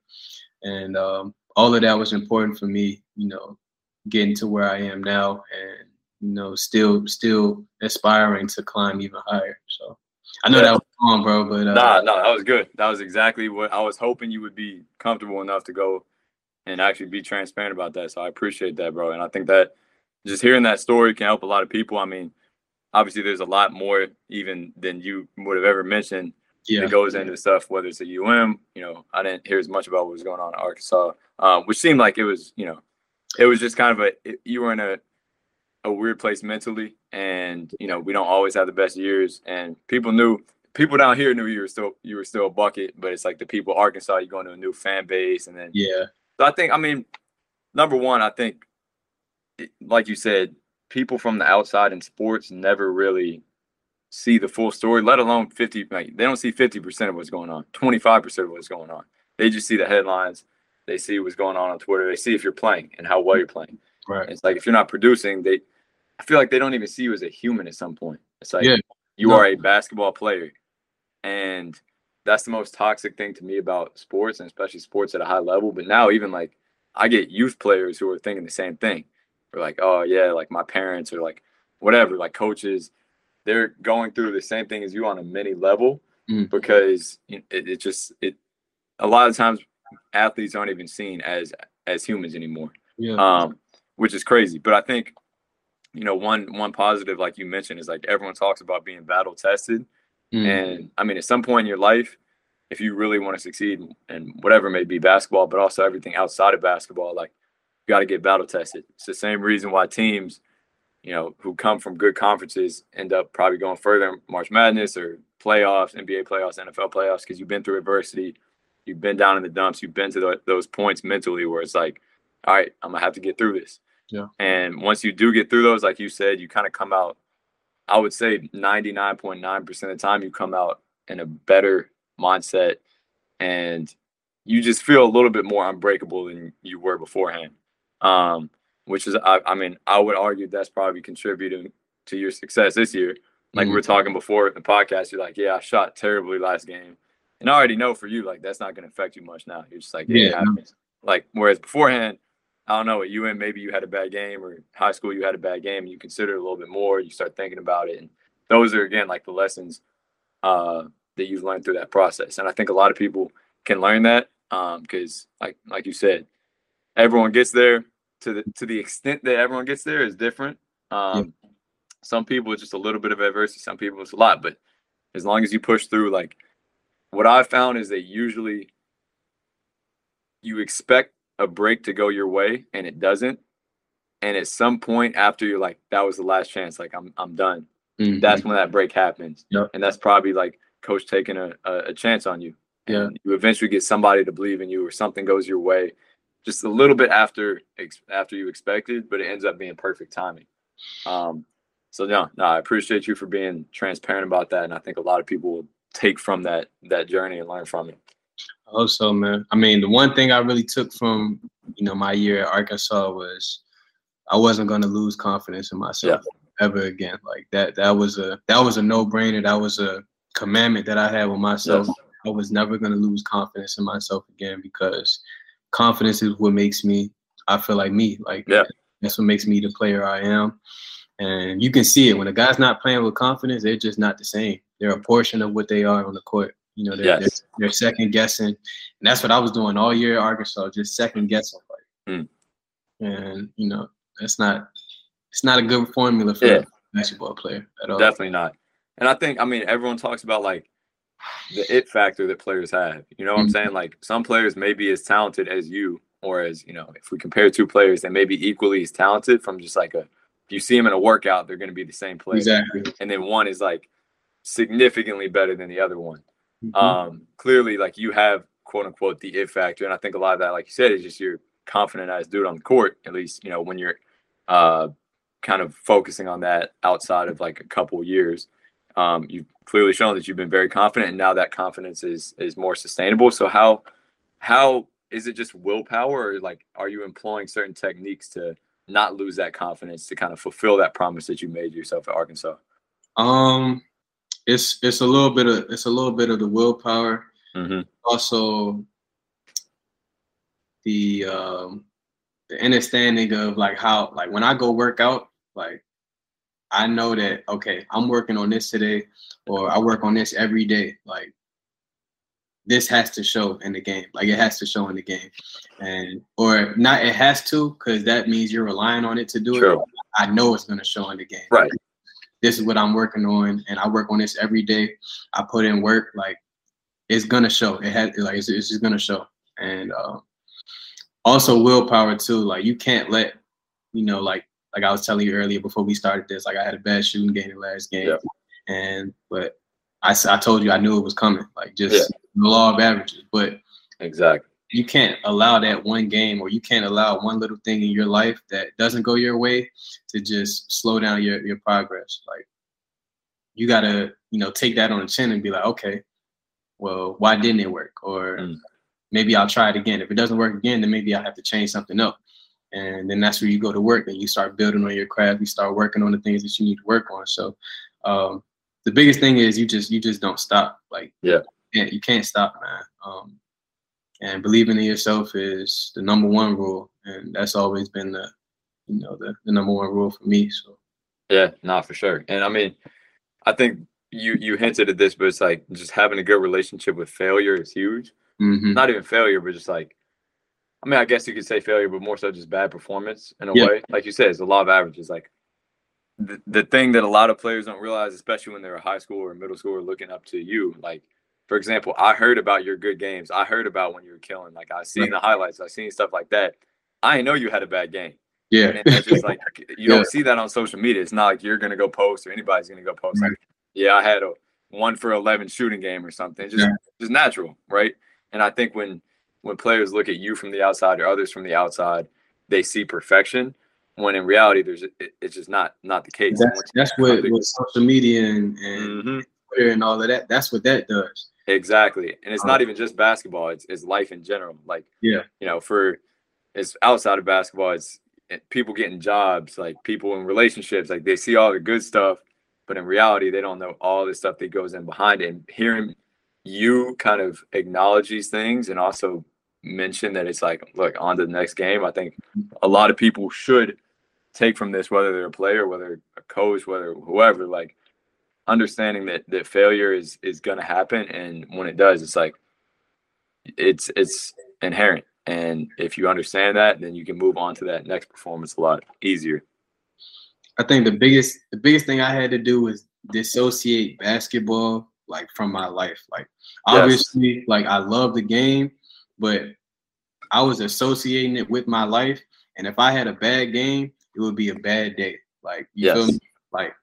and um, all of that was important for me. You know, getting to where I am now, and you know, still still aspiring to climb even higher. So I know that was wrong, bro, but uh, nah, no, that was good. That was exactly what I was hoping you would be comfortable enough to go and actually be transparent about that. So I appreciate that, bro. And I think that just hearing that story can help a lot of people. I mean, obviously, there's a lot more even than you would have ever mentioned yeah. It goes into stuff, whether it's at UM. You know, I didn't hear as much about what was going on in Arkansas, um, which seemed like it was, you know, it was just kind of a it, you were in a a weird place mentally, and you know we don't always have the best years. And people knew people down here knew you were still you were still a bucket, but it's like the people Arkansas, you're going to a new fan base, and then yeah. So I think I mean, number one, I think, like you said, people from the outside in sports never really see the full story, let alone 50. Like, they don't see 50% of what's going on, 25% of what's going on. They just see the headlines. They see what's going on on Twitter. They see if you're playing and how well you're playing. Right. It's like if you're not producing, they I feel like they don't even see you as a human at some point. It's like yeah. you no. are a basketball player. And that's the most toxic thing to me about sports and especially sports at a high level. But now even like I get youth players who are thinking the same thing. They're like, oh yeah, like my parents or like whatever, like coaches, they're going through the same thing as you on a mini level mm. because it, it just it a lot of times athletes aren't even seen as as humans anymore. Yeah. Um, which is crazy. But I think, you know, one one positive, like you mentioned, is like everyone talks about being battle tested. Mm. And I mean, at some point in your life, if you really want to succeed and whatever may be basketball, but also everything outside of basketball, like you got to get battle tested. It's the same reason why teams, you know, who come from good conferences end up probably going further in March Madness or playoffs, NBA playoffs, NFL playoffs, because you've been through adversity, you've been down in the dumps, you've been to the, those points mentally where it's like, all right, I'm gonna have to get through this. Yeah. And once you do get through those, like you said, you kind of come out. I would say 99.9% of the time, you come out in a better mindset, and you just feel a little bit more unbreakable than you were beforehand. Um, which is, I, I, mean, I would argue that's probably contributing to your success this year. Like mm-hmm. we were talking before the podcast, you're like, yeah, I shot terribly last game. And I already know for you, like, that's not going to affect you much now. You're just like, yeah, yeah. Like, whereas beforehand, I don't know, at UN, maybe you had a bad game or high school, you had a bad game and you consider it a little bit more. You start thinking about it. And those are, again, like the lessons uh, that you've learned through that process. And I think a lot of people can learn that because, um, like, like you said, everyone gets there to the, to the extent that everyone gets there is different. Um, yeah. Some people, it's just a little bit of adversity. Some people, it's a lot. But as long as you push through, like, what I've found is that usually you expect a break to go your way and it doesn't. And at some point after you're like that was the last chance like i'm i'm done mm-hmm. that's when that break happens. Yep. and that's probably like coach taking a, a, a chance on you. Yeah. You eventually get somebody to believe in you or something goes your way just a little bit after after you expected but it ends up being perfect timing. Um so no no i appreciate you for being transparent about that and i think a lot of people will take from that that journey and learn from it I hope so, man. I mean, the one thing I really took from you know my year at Arkansas was I wasn't going to lose confidence in myself yeah. ever again. Like that that was a that was a no brainer. That was a commandment that I had with myself. Yes. I was never gonna lose confidence in myself again because confidence is what makes me I feel like me. Like Yeah. that's what makes me the player I am. And you can see it when a guy's not playing with confidence, they're just not the same. They're a portion of what they are on the court. You know, they're, Yes. they're, they're second guessing. And that's what I was doing all year at Arkansas, just second guessing. Like, Mm. And, you know, that's not, it's not a good formula for Yeah. a basketball player at all. Definitely not. And I think, I mean, everyone talks about like the it factor that players have. You know what I'm Mhm. saying? Like some players may be as talented as you, or as, you know, if we compare two players, they may be equally as talented from just like a, if you see them in a workout, they're going to be the same player. Exactly. And then one is like significantly better than the other one. Mhm. Um, clearly, like you have quote unquote the it factor. And I think a lot of that, like you said, is just you're confident as dude on the court, at least, you know, when you're uh, kind of focusing on that outside of like a couple years. Um, you've clearly shown that you've been very confident, and now that confidence is is more sustainable. So how how is it just willpower, or like are you employing certain techniques to not lose that confidence to kind of fulfill that promise that you made yourself at Arkansas? Um, it's it's a little bit of it's a little bit of the willpower. Mm-hmm. Also, the um, the understanding of like how like when I go work out, like I know that okay, I'm working on this today, or I work on this every day. Like this has to show in the game. Like it has to show in the game, and or not. It has to because that means you're relying on it to do it. I know it's gonna show in the game. Right. This is what I'm working on, and I work on this every day. I put in work. Like it's gonna show. It has like it's, it's just gonna show, and uh, also willpower too. Like you can't let you know like like I was telling you earlier before we started this. Like I had a bad shooting game the last game, Yeah. and but I I told you I knew it was coming. Like just Yeah. the law of averages, but Exactly. You can't allow that one game or you can't allow one little thing in your life that doesn't go your way to just slow down your, your progress. Like you gotta, you know, take that on the chin and be like, okay, well, why didn't it work? Or Mm. maybe I'll try it again. If it doesn't work again, then maybe I have to change something up. And then that's where you go to work and you start building on your craft. You start working on the things that you need to work on. So um, the biggest thing is you just you just don't stop. Like Yeah. you can't, you can't stop, man. Um, and believing in yourself is the number one rule, and that's always been the you know the, the number one rule for me. So Yeah, not for sure. And I mean, I think you you hinted at this, but it's like just having a good relationship with failure is huge. mhm. Not even failure, but just like, I mean, I guess you could say failure, but more so just bad performance in a Yeah. way. Like you said, it's a law of averages. Like the, the thing that a lot of players don't realize, especially when they're a high school or middle school or looking up to you, like. For example, I heard about your good games. I heard about when you were killing. Like I seen Right. the highlights. I seen stuff like that. I didn't know you had a bad game. yeah, And that's just like <laughs> you Yeah. don't see that on social media. It's not like you're gonna go post or anybody's gonna go post. Right. Like, yeah, I had a one for eleven shooting game or something. It's just Yeah. just natural, right? And I think when when players look at you from the outside or others from the outside, they see perfection. When in reality, there's it, it's just not not the case. that's that's what, what social media and, and Mhm. Twitter and all of that. That's what that does. Exactly. And it's not Uh, even just basketball, it's it's life in general. Like Yeah. you know, for it's outside of basketball, it's it- people getting jobs, like people in relationships, like they see all the good stuff, but in reality, they don't know all the stuff that goes in behind it. And hearing you kind of acknowledge these things and also mention that it's like, look, on to the next game. I think a lot of people should take from this, whether they're a player, whether a coach, whether whoever, like understanding that that failure is is going to happen, and when it does, it's like it's it's inherent. And if you understand that, then you can move on to that next performance a lot easier. I think the biggest the biggest thing I had to do was dissociate basketball like from my life. Like Yes. obviously, like I love the game, but I was associating it with my life. And if I had a bad game, it would be a bad day. Like you feel Yes. me? Like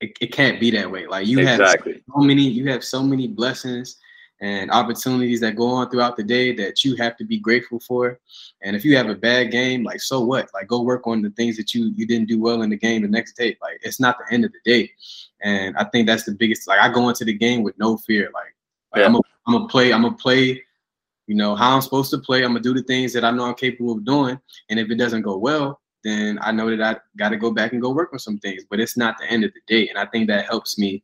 it, it can't be that way. Like you have so many you have so many blessings and opportunities that go on throughout the day that you have to be grateful for. And if you have a bad game like so what? Like go work on the things that you you didn't do well in the game the next day. Like it's not the end of the day. And i think that's the biggest like i go into the game with no fear. Like, like Yeah. i'm a, I'm gonna play i'm gonna play you know how i'm supposed to play. I'm gonna do the things that i know i'm capable of doing. And if it doesn't go well then I know that I got to go back and go work on some things. But it's not the end of the day, and I think that helps me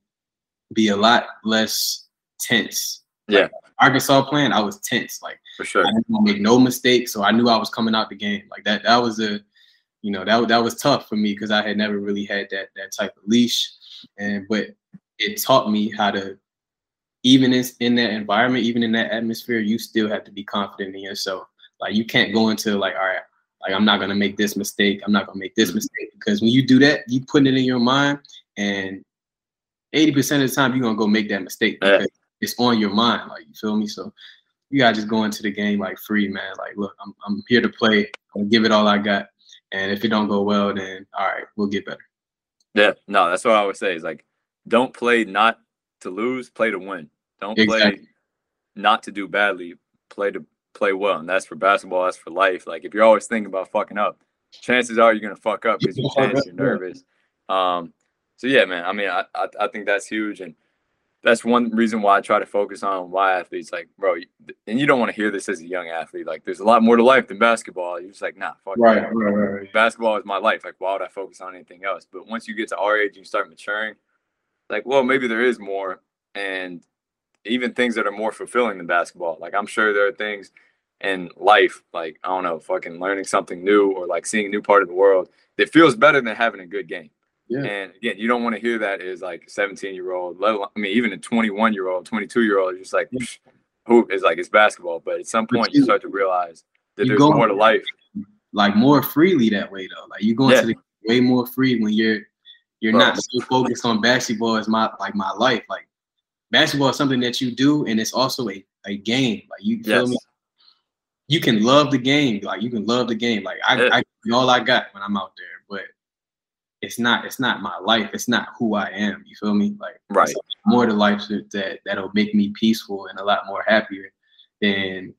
be a lot less tense. Yeah. Like, Arkansas playing, I was tense. Like For sure. I didn't make no mistakes, so I knew I was coming out the game. Like that. That was a, you know, that that was tough for me because I had never really had that that type of leash, and but it taught me how to, even in in that environment, even in that atmosphere, you still have to be confident in yourself. Like you can't go into like, all right, like I'm not gonna make this mistake. I'm not gonna make this mm-hmm. mistake because when you do that, you put it in your mind, and eighty percent of the time you're gonna go make that mistake because it's on your mind. Like you feel me? So you gotta just go into the game like free, man. Like, look, I'm I'm here to play. I'm gonna give it all I got. And if it don't go well, then all right, we'll get better. Yeah, no, that's what I would say is like, don't play not to lose, play to win. Don't play not to do badly, play to play well. And that's for basketball, that's for life. Like if you're always thinking about fucking up, chances are you're gonna fuck up because you're <laughs> tense, you're nervous. Um, so yeah, man. I mean, I, I I think that's huge, and that's one reason why I try to focus on why athletes like, bro. And you don't want to hear this as a young athlete. Like, there's a lot more to life than basketball. You're just like, nah, fuck that right, right. basketball is my life. Like, why would I focus on anything else? But once you get to our age and you start maturing, like, well, maybe there is more, and even things that are more fulfilling than basketball. Like, I'm sure there are things in life, like I don't know, fucking learning something new or like seeing a new part of the world that feels better than having a good game. Yeah. And again, you don't want to hear that as like 17 year old, let alone, I mean, even a 21 year old, 22 year old, is just like, Yeah. <sniffs> who is like, it's basketball. But at some point, you you- start to realize that there's go- more to life. Like more freely that way though. Like you going Yeah. to the way more free when you're you're Bro. not so focused on basketball as my like my life. Like basketball is something that you do and it's also a, a game. Like you feel Yes. me? You can love the game. Like you can love the game. Like I. I all I got when I'm out there, but it's not it's not my life. It's not who I am. You feel me? Like Right. more to life that that- that'll make me peaceful and a lot more happier than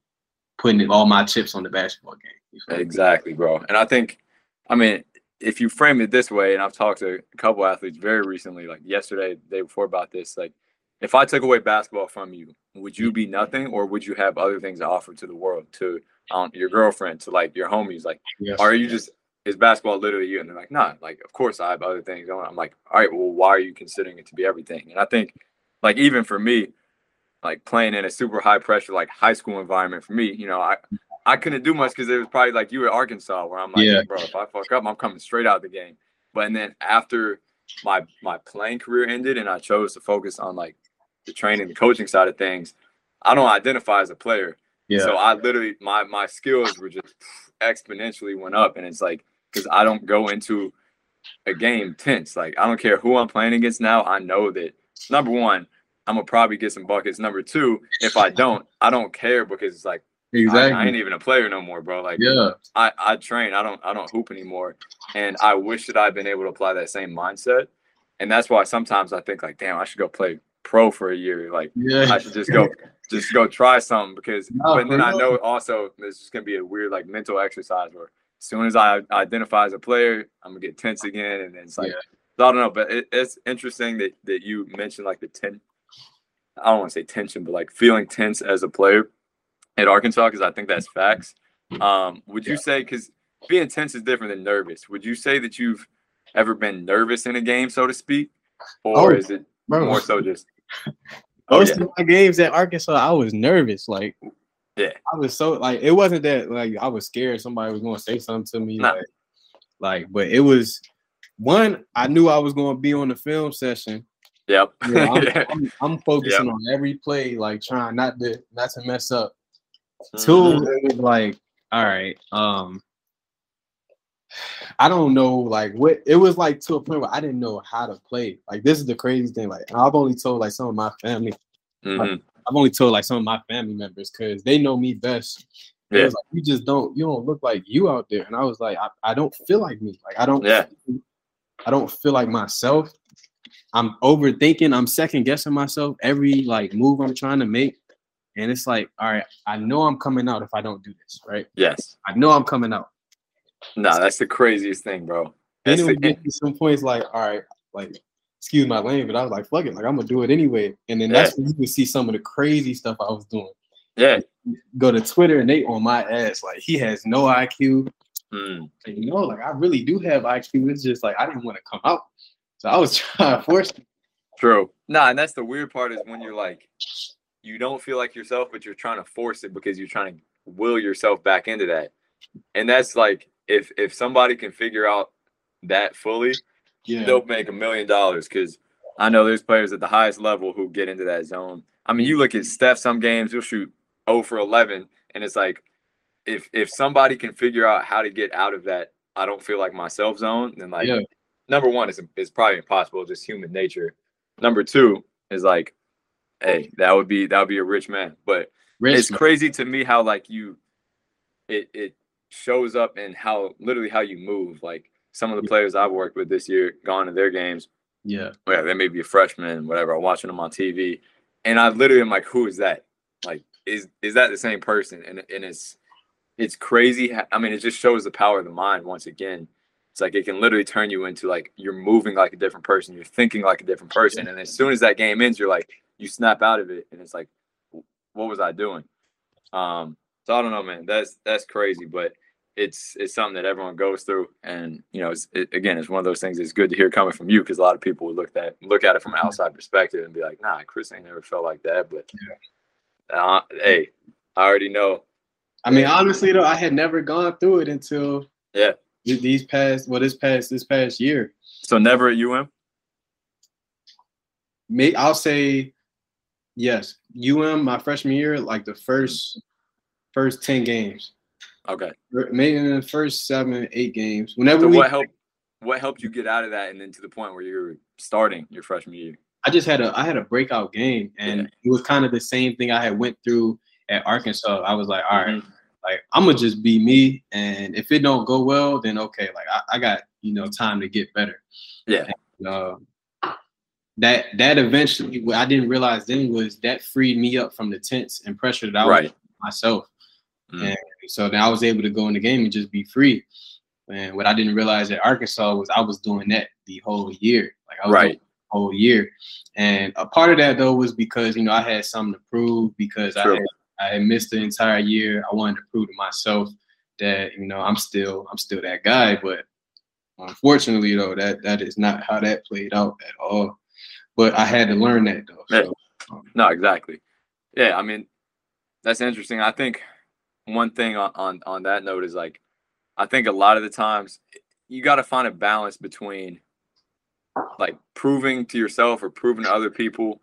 putting all my chips on the basketball game. You feel me? Exactly, bro. And I think, I mean, if you frame it this way, and I've talked to a couple athletes very recently, like yesterday, the day before about this, like if I took away basketball from you, would you be nothing, or would you have other things to offer to the world, to um, your girlfriend, to like your homies? Like, Yes. are you just is basketball literally you? And they're like, nah. Like, of course I have other things going. on. I'm like, all right, well, why are you considering it to be everything? And I think, like, even for me, like playing in a super high pressure like high school environment for me, you know, I I couldn't do much because it was probably like you at Arkansas where I'm like, Yeah. bro, if I fuck up, I'm coming straight out of the game. But and then after my my playing career ended and I chose to focus on like the training, the coaching side of things, I don't identify as a player. Yeah. So I literally my my skills were just exponentially went up, and it's like because I don't go into a game tense. Like I don't care who I'm playing against now. I know that number one, I'm gonna probably get some buckets. Number two, if I don't, I don't care because it's like I- exactly. I, ain't even a player no more, bro. Like yeah. I, I train. I don't I don't hoop anymore. And I wish that I'd been able to apply that same mindset. And that's why sometimes I think like, damn, I should go play pro for a year. Like Yeah. I should just go just go try something because No, but then I know also there's just gonna be a weird like mental exercise where as soon as I identify as a player, I'm gonna get tense again and then it's like Yeah. so I don't know, but it, it's interesting that that you mentioned like the ten I don't want to say tension, but like feeling tense as a player at Arkansas because I think that's facts. Um, would you say because being tense is different than nervous? Would you say that you've ever been nervous in a game, so to speak, or Oh, is it Bro, more so just? Oh most yeah, of my games at Arkansas, I was nervous. Like, Yeah. I was so like it wasn't that like I was scared somebody was going to say something to me. Nah. Like, like, but it was one. I knew I was going to be on the film session. yep, You know, I'm, yeah. <laughs> I'm, I'm focusing on every play, like trying not to not to mess up. Two, Mhm. it was like, all right, um, I don't know, like what it was like to a point where I didn't know how to play. Like this is the crazy thing. Like I've only told like some of my family, Mhm. I've only told like some of my family members because they know me best. Yeah. was like, you just don't, you don't look like you out there. And I was like, I, I don't feel like me. Like I don't, Yeah. I don't feel like myself. I'm overthinking. I'm second guessing myself every like move I'm trying to make. And it's like, all right, I know I'm coming out if I don't do this, right? Yes. I know I'm coming out. No, that's the craziest thing, bro. Then That's it would get to some points like, all right, like, excuse my lane, but I was like, fuck it, like I'm gonna do it anyway. And then that's when you can see some of the crazy stuff I was doing. yeah. Go to Twitter and they on my ass, like he has no IQ. Mm. And, you know, like I really do have IQ. It's just like I didn't want to come out, so I was <laughs> trying to force it. True. Nah, and that's the weird part is when you're like, you don't feel like yourself, but you're trying to force it because you're trying to will yourself back into that. And that's like if if somebody can figure out that fully, Yeah, they'll make a million dollars. Because I know there's players at the highest level who get into that zone. I mean, you look at Steph. Some games he'll shoot 0 for 11, and it's like if if somebody can figure out how to get out of that, I don't feel like myself zone. Then like Yeah. number one is it's probably impossible, just human nature. Number two is like, hey, that would be that would be a rich man. But Rich it's man. crazy to me how like you it it shows up in how literally how you move. Like some of the players I've worked with this year, gone to their games, Yeah, yeah, they may be a freshman, whatever. I'm watching them on TV, and I literally am like, who is that? Like, is is that the same person? And and it's it's crazy. I mean, it just shows the power of the mind once again. It's like it can literally turn you into like you're moving like a different person, you're thinking like a different person, and as soon as that game ends, you're like you snap out of it, and it's like, what was I doing? Um, so I don't know, man. That's that's crazy, but it's it's something that everyone goes through, and you know, it's it, again, it's one of those things. It's good to hear coming from you because a lot of people would look at look at it from an outside perspective and be like, "Nah, Chris ain't never felt like that." But uh, hey, I already know. I mean, honestly though, I had never gone through it until Yeah. these past well, this past this past year. So never at UM. May I'll say yes. UM my freshman year, like the first first ten games, Okay. maybe in the first seven eight games. Whenever So we, what helped? What helped you get out of that and then to the point where you're starting your freshman year? I just had a I had a breakout game, and Yeah. it was kind of the same thing I had went through at Arkansas. I was like, all right, Mhm. like I'm gonna just be me, and if it don't go well, then okay, like I, I got you know time to get better. Yeah. uh, that that eventually what I didn't realize then was that freed me up from the tense and pressure that I was Right. on myself. Mhm. And so then I was able to go in the game and just be free. And what I didn't realize at Arkansas was I was doing that the whole year. Like I was Right. whole year. And a part of that though was because, you know, I had something to prove because I had, I had missed the entire year. I wanted to prove to myself that, you know, I'm still I'm still that guy. But unfortunately though, that that is not how that played out at all. But I had to learn that though. So, um, No, exactly. Yeah, I mean, that's interesting. I think one thing on, on on that note is like, I think a lot of the times you got to find a balance between like proving to yourself or proving to other people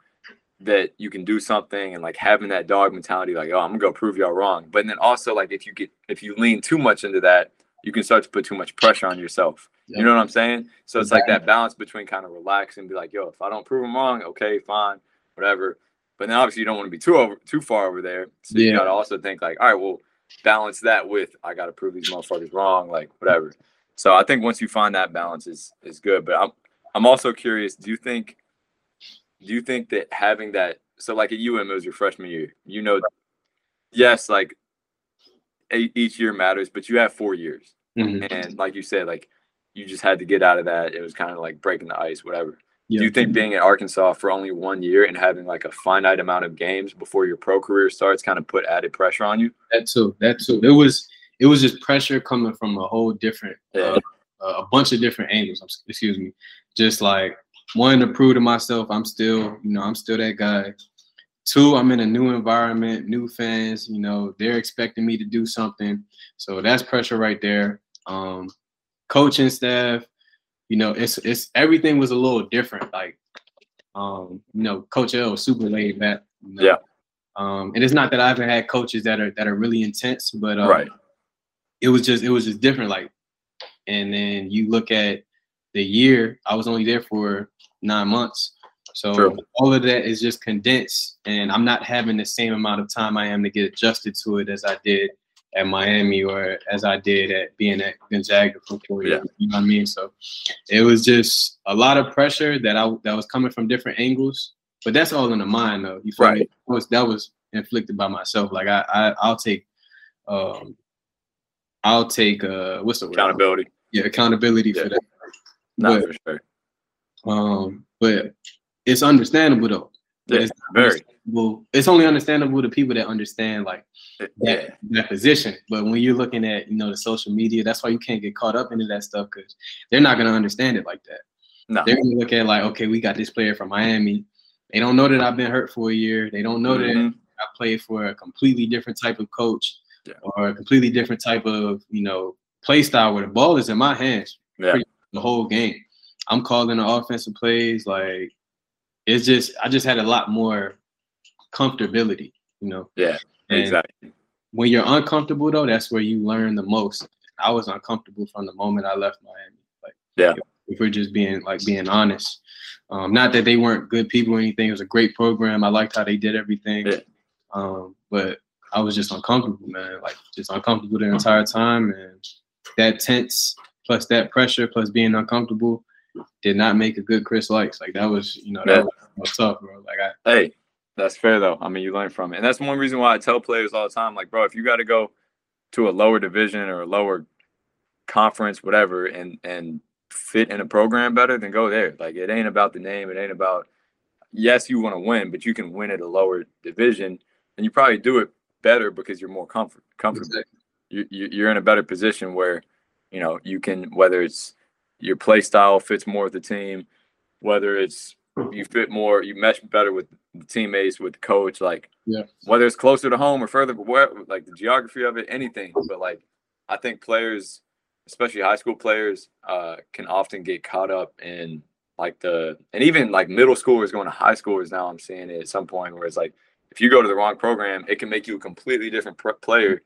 that you can do something and like having that dog mentality, like, oh, I'm gonna go prove y'all wrong. But then also like if you get if you lean too much into that, you can start to put too much pressure on yourself. You know what I'm saying? So it's like that balance between kind of relax and be like, yo, if I don't prove them wrong, okay, fine, whatever. But then obviously you don't want to be too over too far over there. So you gotta also think like, all right, well, balance that with I gotta prove these motherfuckers wrong, like whatever. So I think once you find that balance is is good. But I'm I'm also curious, do you think do you think that having that so like at UM it was your freshman year, you know yes, like each year matters, but you have four years. mhm. And like you said, like you just had to get out of that. It was kind of like breaking the ice, whatever. Do you think being at Arkansas for only one year and having like a finite amount of games before your pro career starts kind of put added pressure on you? that too. That too. It was it was just pressure coming from a whole different, Yeah. uh, a bunch of different angles. Excuse me. Just like wanting to prove to myself I'm still, you know, I'm still that guy. Two, I'm in a new environment, new fans. You know, they're expecting me to do something, so that's pressure right there. Um, coaching staff, you know, it's it's everything was a little different. Like, um, you know, Coach L was super laid back. you know. Yeah. Um, and it's not that I haven't had coaches that are that are really intense, but um, Right. it was just it was just different. Like, and then you look at the year, I was only there for nine months, so True. all of that is just condensed, and I'm not having the same amount of time I am to get adjusted to it as I did at Miami or as I did at being at Gonzaga for four years. You know what I mean? So it was just a lot of pressure that I that was coming from different angles. But that's all in the mind, though. You feel me? Right. That was that was inflicted by myself. Like I, I I'll take, um, I'll take uh, what's the word? Accountability. Yeah, accountability Yeah. for that. No, But for sure. um, but it's understandable though. Yeah, it's very. Understandable. It's only understandable to people that understand like that, Yeah. that position. But when you're looking at you know the social media, that's why you can't get caught up into that stuff because they're not gonna understand it like that. No. They're gonna look at like, okay, we got this player from Miami. They don't know that I've been hurt for a year. They don't know that Mhm. I played for a completely different type of coach Yeah. or a completely different type of you know play style where the ball is in my hands Yeah. the whole game. I'm calling the offensive plays. Like it's just I just had a lot more comfortability, you know. Yeah. And Exactly. when you're uncomfortable though, that's where you learn the most. I was uncomfortable from the moment I left Miami. Like Yeah. if we're just being like being honest. Um, not that they weren't good people or anything. It was a great program. I liked how they did everything. Yeah. Um, but I was just uncomfortable, man. Like just uncomfortable the entire time. And that tense plus that pressure plus being uncomfortable did not make a good Chris Lykes. Like that was, you know, that that was tough, bro. Like I Hey, that's fair though. I mean, you learn from it, and that's one reason why I tell players all the time, like, bro, if you got to go to a lower division or a lower conference, whatever, and and fit in a program better, then go there. Like, it ain't about the name. It ain't about. Yes, you want to win, but you can win at a lower division, and you probably do it better because you're more comfort comfortable. You, you you're in a better position where, you know, you can whether it's your play style fits more with the team, whether it's you fit more, you mesh better with the teammates, with the coach, like Yeah. whether it's closer to home or further, where like the geography of it, anything. But like I think players, especially high school players, uh, can often get caught up in like the and even like middle schoolers going to high schoolers now. I'm seeing it at some point where it's like if you go to the wrong program, it can make you a completely different pr- player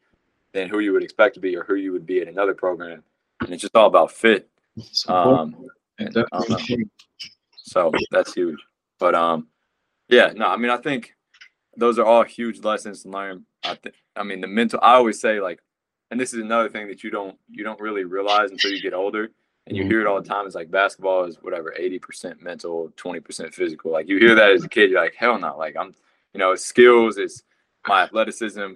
than who you would expect to be or who you would be at another program. And it's just all about fit. Um, and, I don't know. So that's huge. But um, yeah, no, I mean, I think those are all huge lessons to learn. I think, I mean, the mental. I always say like, and this is another thing that you don't you don't really realize until you get older, and you Mhm. hear it all the time. Is like basketball is whatever eighty percent mental, twenty percent physical. Like you hear that as a kid, you're like, hell no. Like I'm, you know, it's skills, it's my athleticism,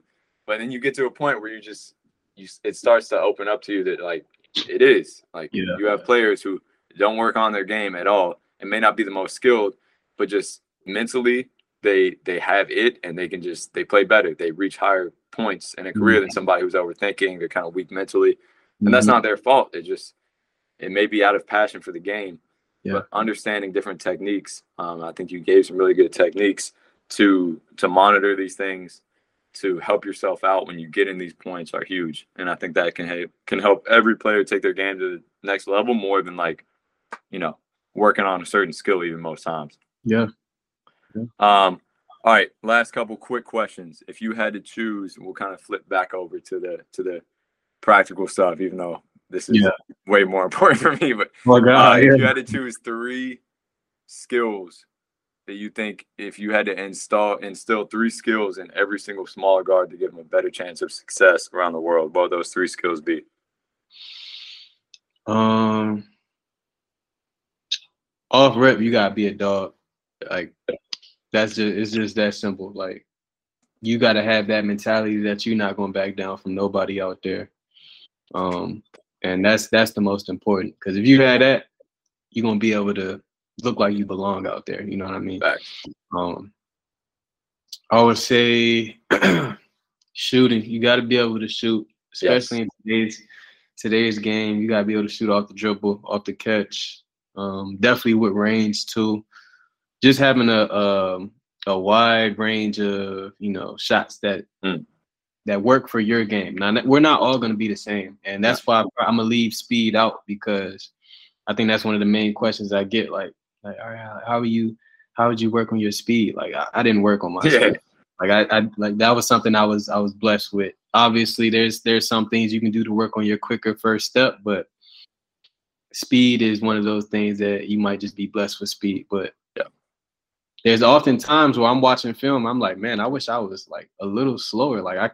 but then you get to a point where you just you it starts to open up to you that like it is like Yeah. you have players who don't work on their game at all and may not be the most skilled, but just mentally they they have it and they can just they play better. They reach higher points in a career than somebody who's overthinking or kind of weak mentally. And that's not their fault. It just it may be out of passion for the game. Yeah. But understanding different techniques. Um, I think you gave some really good techniques to to monitor these things to help yourself out when you get in these points are huge. And I think that can help can help every player take their game to the next level more than like, you know, working on a certain skill even most times. Yeah. Um, all right, last couple quick questions. If you had to choose, we'll kind of flip back over to the to the practical stuff, even though this is Yeah. way more <laughs> important for me. But Oh uh, God, if you had to choose three skills that you think if you had to install instill three skills in every single smaller guard to give them a better chance of success around the world, what would those three skills be? Um, off rep, you gotta be a dog. Like that's just it's just that simple. Like you gotta have that mentality that you're not gonna back down from nobody out there. Um, and that's that's the most important because if you had that, you're gonna be able to look like you belong out there. You know what I mean? Um, I would say <clears throat> shooting. You got to be able to shoot, especially in today's today's game. You got to be able to shoot off the dribble, off the catch. Um, definitely with range too. Just having a um, a wide range of you know shots that Mm. that work for your game. Now we're not all going to be the same, and that's why I'm gonna leave speed out because I think that's one of the main questions I get. Like, like, all right, how- how are you? How would you work on your speed? Like, I, I didn't work on my Yeah. speed. Like, I, I like that was something I was I was blessed with. Obviously, there's there's some things you can do to work on your quicker first step, but speed is one of those things that you might just be blessed with speed. But Yeah. there's often times where I'm watching film, I'm like, man, I wish I was like a little slower. Like I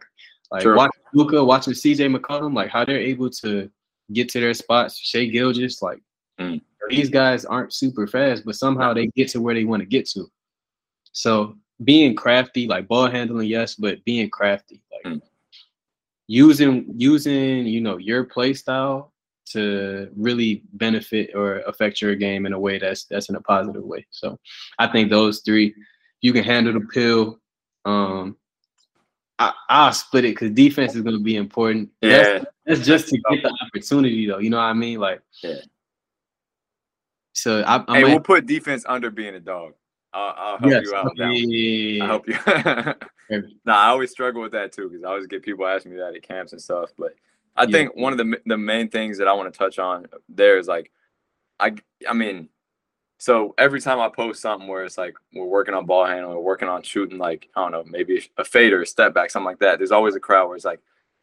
like Sure. watching Luka, watching CJ McCollum, like how they're able to get to their spots. Shai Gilgeous, like Mm. these guys aren't super fast, but somehow they get to where they want to get to. So being crafty, like ball handling, yes, but being crafty, like Mm. using using you know your play style to really benefit or affect your game in a way that's that's in a positive way. So I think those three, you can handle the pill, Um, I, I'll split it because defense is going to be important. Yeah. That's, that's just to get the opportunity, though. You know what I mean? Like, Yeah. So I, I hey, might, we'll put defense under being a dog. I'll, I'll help yes, you out. with that yeah, yeah, yeah, I help you. <laughs> Nah, I always struggle with that too because I always get people asking me that at camps and stuff. But I Yeah. think one of the the main things that I want to touch on there is like, I I mean, so every time I post something where it's like we're working on ball handling, we're working on shooting, like I don't know, maybe a fade or a step back, something like that. There's always a crowd where it's like,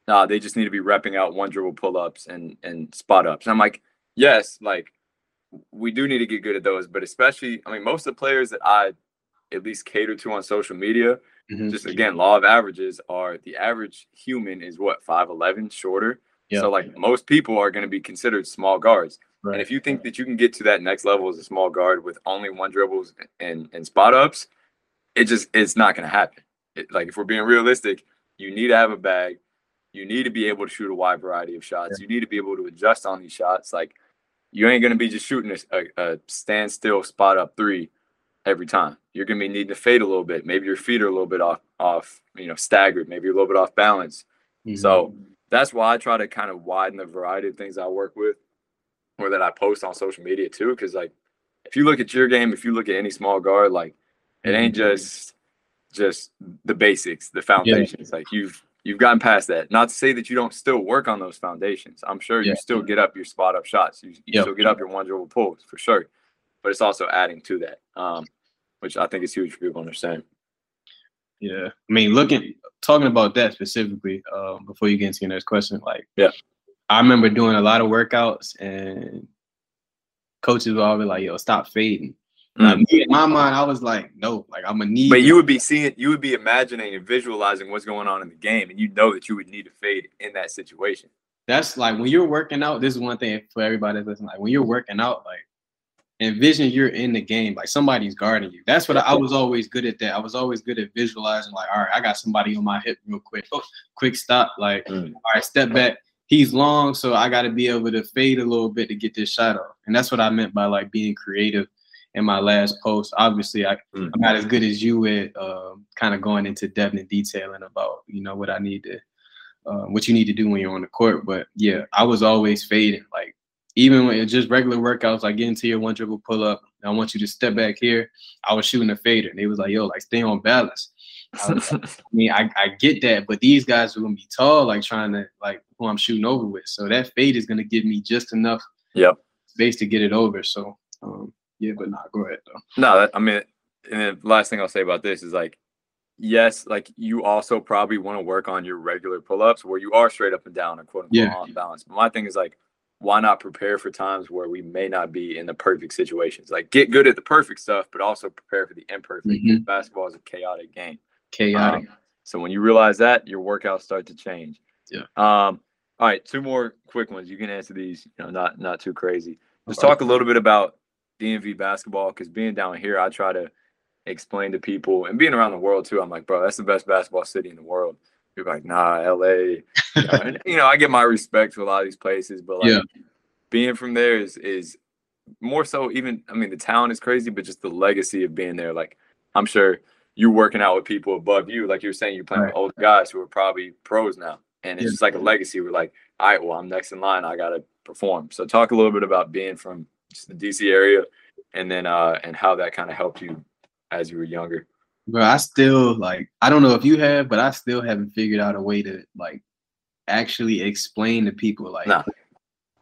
nah, they just need to be repping out one dribble pull ups and and spot ups. And I'm like, yes, like we do need to get good at those, but especially, I mean, most of the players that I at least cater to on social media, Mhm. just again, law of averages are the average human is what, 5'11 shorter. Yeah. So, like, most people are going to be considered small guards. Right. And if you think that you can get to that next level as a small guard with only one dribbles and, and spot ups, it just, it's not going to happen. It, like, if we're being realistic, you need to have a bag. You need to be able to shoot a wide variety of shots. You need to be able to adjust on these shots. Like, you ain't going to be just shooting a, a, a standstill spot up three every time. You're going to be needing to fade a little bit. Maybe your feet are a little bit off, off, you know, staggered. Maybe you're a little bit off balance. Mhm. So that's why I try to kind of widen the variety of things I work with or that I post on social media too. Cause like if you look at your game, if you look at any small guard, like it ain't just just the basics, the foundations. Like you've you've gotten past that. Not to say that you don't still work on those foundations. I'm sure Yeah. you still get up your spot up shots. You, you Yep. still get up your one dribble pulls for sure. But it's also adding to that. Um, which I think is huge for people to understand. Yeah, I mean, looking talking about that specifically, um, before you get into your next question, like, Yeah. I remember doing a lot of workouts, and coaches were always like, "Yo, stop fading." Like, me, in my mind, I was like, "No, like I'm gonna need." But you would be seeing, you would be imagining and visualizing what's going on in the game, and you know that you would need to fade in that situation. that's like when you're working out. This is one thing for everybody that's listening. Like when you're working out, like envision you're in the game, like somebody's guarding you. That's what I, I was always good at. That I was always good at visualizing. Like, all right, I got somebody on my hip real quick. Oh, quick stop. Like, Mm. all right, step back. He's long, so I got to be able to fade a little bit to get this shot off. And that's what I meant by like being creative. In my last post, obviously, I, Mm. I'm not as good as you at um, kind of going into depth and detailing about you know what I need to uh, what you need to do when you're on the court. But yeah, I was always fading. Like even when it's just regular workouts, like getting to your one dribble pull up, I want you to step back here. I was shooting a fader, and they was like, "Yo, like stay on balance." I, like, <laughs> I mean, I, I get that, but these guys are gonna be tall, like trying to like who I'm shooting over with. So that fade is gonna give me just enough Yep. space to get it over. So um, yeah, but nah, go ahead though. No, that, I mean, and the last thing I'll say about this is like, yes, like you also probably want to work on your regular pull ups where you are straight up and down and quote unquote Yeah. on balance. But my thing is like, why not prepare for times where we may not be in the perfect situations? Like, get good at the perfect stuff, but also prepare for the imperfect. Mhm. Basketball is a chaotic game. Chaotic. Um, so when you realize that, your workouts start to change. Yeah. Um. All right, two more quick ones. You can answer these. You know, not not too crazy. Just Okay. talk a little bit about DMV basketball because being down here, I try to explain to people and being around the world too. I'm like, bro, that's the best basketball city in the world. Are like, nah, LA. You know, and, <laughs> you know, I get my respect to a lot of these places, but like Yeah. being from there is is more so even I mean the talent is crazy, but just the legacy of being there. Like I'm sure you're working out with people above you, like you were saying, you're playing with Right. old guys who are probably pros now. And it's Yeah. just like a legacy. We're like, all right, well, I'm next in line. I gotta perform. So talk a little bit about being from just the DC area and then uh and how that kind of helped you as you were younger. Bro, I still like I don't know if you have, but I still haven't figured out a way to like actually explain to people like Nah.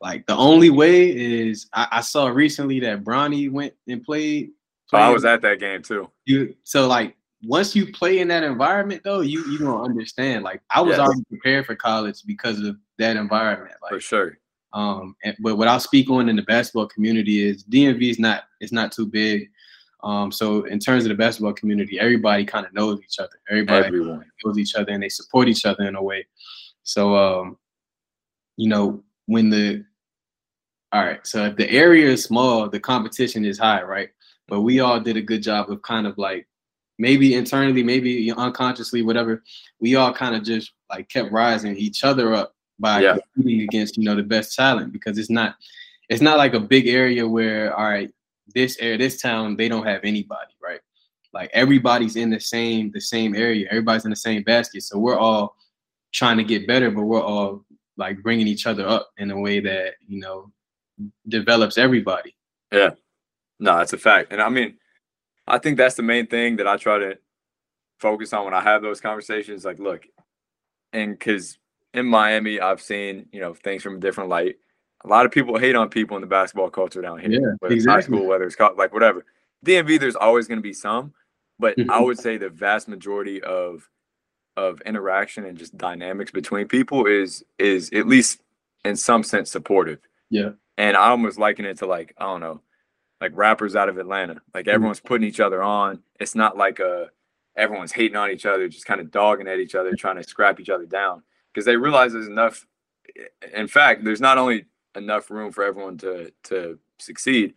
like the only way is I, I saw recently that Bronny went and played. So I was at that game too. you so like once you play in that environment though, you you don't understand. Like I was Yes. already prepared for college because of that environment. For sure. um, and, but what I'll speak on in the basketball community is DMV is not it's not too big. Um, so in terms of the basketball community, everybody kind of knows each other. Everybody Everyone. knows each other and they support each other in a way. So um, you know, when the all right, so if the area is small, the competition is high, right? But we all did a good job of kind of like maybe internally, maybe unconsciously, whatever. We all kind of just like kept rising each other up by Yeah. competing against you know the best talent because it's not it's not like a big area where all right this area this town they don't have anybody right like everybody's in the same the same area. Everybody's in the same basket. So we're all trying to get better, but we're all like bringing each other up in a way that you know develops everybody. Yeah, no, that's a fact. And I mean, I think that's the main thing that I try to focus on when I have those conversations. Like, look, and because in Miami, I've seen you know things from a different light. A lot of people hate on people in the basketball culture down here, Yeah, whether it's high school, whether it's co- like whatever. DMV, there's always going to be some, but I Mhm. would say the vast majority of of interaction and just dynamics between people is is at least in some sense supportive. Yeah. And I almost liken it to like I don't know, like rappers out of Atlanta. Like everyone's putting each other on. It's not like a everyone's hating on each other, just kind of dogging at each other, trying to scrap each other down because they realize there's enough. In fact, there's not only enough room for everyone to to succeed,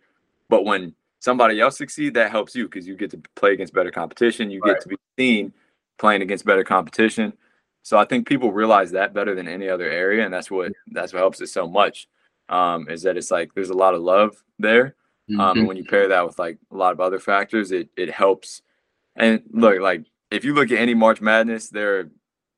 but when somebody else succeed, that helps you because you get to play against better competition. You Right. get to be seen playing against better competition. So I think people realize that better than any other area, and that's what that's what helps it so much. Um, is that it's like there's a lot of love there, um, Mhm. and when you pair that with like a lot of other factors, it it helps. And look, like if you look at any March Madness, there are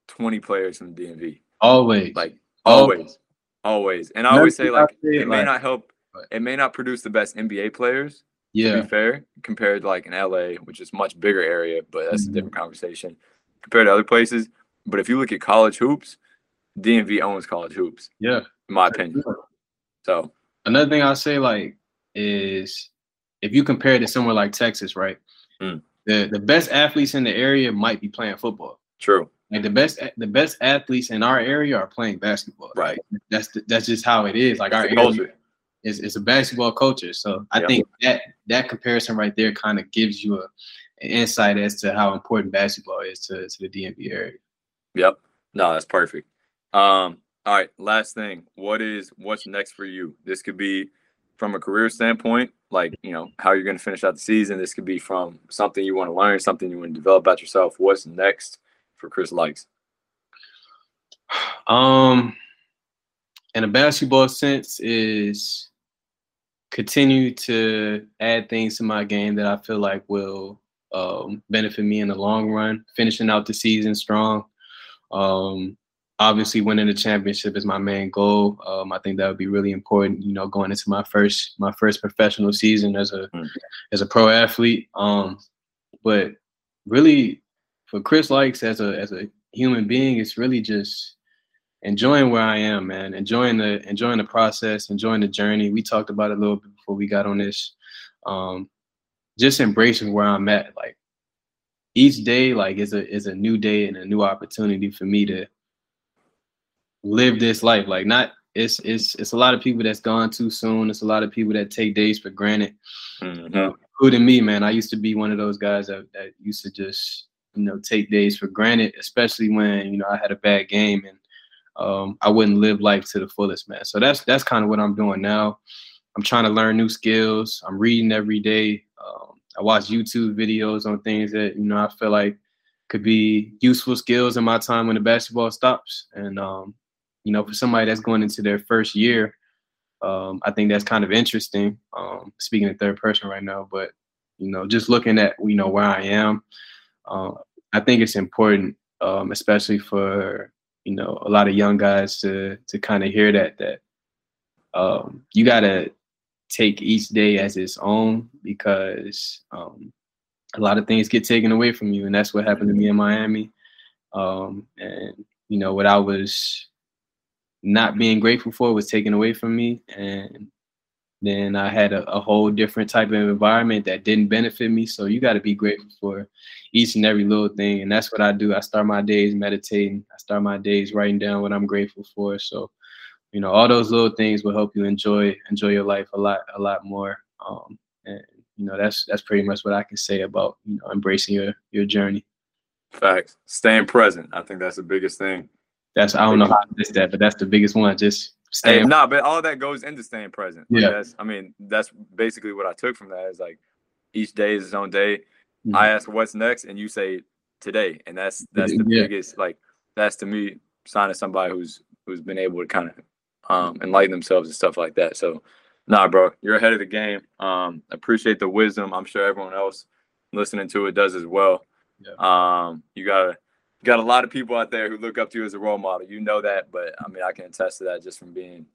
20 players from the DMV, always like Always. always, always. And I always say like it may not help, it may not produce the best NBA players, to yeah, be fair, compared to like in LA, which is much bigger area, but that's Mhm. a different conversation compared to other places. But if you look at college hoops, DMV owns college hoops, yeah. in my opinion. So Another thing I'll say like is if you compare it to somewhere like Texas, right? Mm. The the best athletes in the area might be playing football. true. Like the best the best athletes in our area are playing basketball. Right. Like, that's the, that's just how it is. Like our It's area culture. is it's a basketball culture. So I Yeah. think that that comparison right there kind of gives you a an insight as to how important basketball is to, to the DMV area. Yep. No, that's perfect. Um, all right, last thing. What is what's next for you? This could be from a career standpoint, like you know, how you're gonna finish out the season. This could be from something you want to learn, something you want to develop about yourself. What's next for Chris Lykes? Um, in a basketball sense, is continue to add things to my game that I feel like will um, benefit me in the long run. Finishing out the season strong. Um, obviously, winning the championship is my main goal. Um, I think that would be really important. You know, going into my first my first professional season as a Mm. as a pro athlete. Um, but really, for Chris Lykes as a as a human being, it's really just enjoying where I am, man. Enjoying the enjoying the process, enjoying the journey. We talked about it a little bit before we got on this. Um, just embracing where I'm at. Like each day, like is a is a new day and a new opportunity for me to live this life. Like not it's it's it's a lot of people that's gone too soon. It's a lot of people that take days for granted. Mhm. Including me, man. I used to be one of those guys that, that used to just, you know, take days for granted, especially when, you know, I had a bad game and um, I wouldn't live life to the fullest, man. So that's that's kind of what I'm doing now. I'm trying to learn new skills. I'm reading every day. Um, I watch YouTube videos on things that, you know, I feel like could be useful skills in my time when the basketball stops. And um, you know, for somebody that's going into their first year, um, I think that's kind of interesting. Um, speaking in third person right now, but you know, just looking at you know where I am, uh, I think it's important, um, especially for you know a lot of young guys to to kind of hear that that um, you gotta take each day as its own because um, a lot of things get taken away from you, and that's what happened to me in Miami. Um, and you know what I was not being grateful for was taken away from me and then I had a, a whole different type of environment that didn't benefit me. So you got to be grateful for each and every little thing. And that's what I do. I start my days meditating. I start my days writing down what I'm grateful for. So, you know, all those little things will help you enjoy enjoy your life a lot, a lot more. Um, and you know, that's that's pretty much what I can say about you know embracing your your journey. Facts. Staying present. I think that's the biggest thing. That's I don't know how to miss that, but that's the biggest one. Just Hey, staying. nah, but all that goes into staying present. Like Yeah. That's, I mean, that's basically what I took from that. Is like each day is its own day. Mhm. I ask what's next, and you say today, and that's that's the Yeah. biggest. Like that's to me sign of somebody who's who's been able to kind of um, enlighten themselves and stuff like that. So, nah, bro, you're ahead of the game. Um, appreciate the wisdom. I'm sure everyone else listening to it does as well. Yeah. Um, you got got a lot of people out there who look up to you as a role model. You know that, but I mean, I can attest to that just from being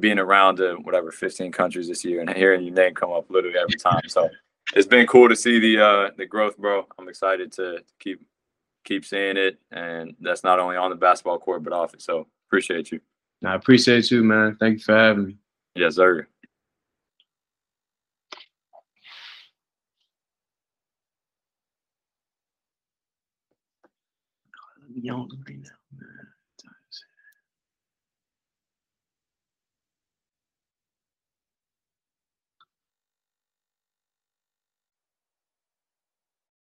being around to whatever 15 countries this year and hearing your name come up literally every time. So it's been cool to see the uh, the growth, bro. I'm excited to keep keep seeing it, and that's not only on the basketball court but off it. So appreciate you. I appreciate you, man. Thank you for having me. Yes, sir. Young right now.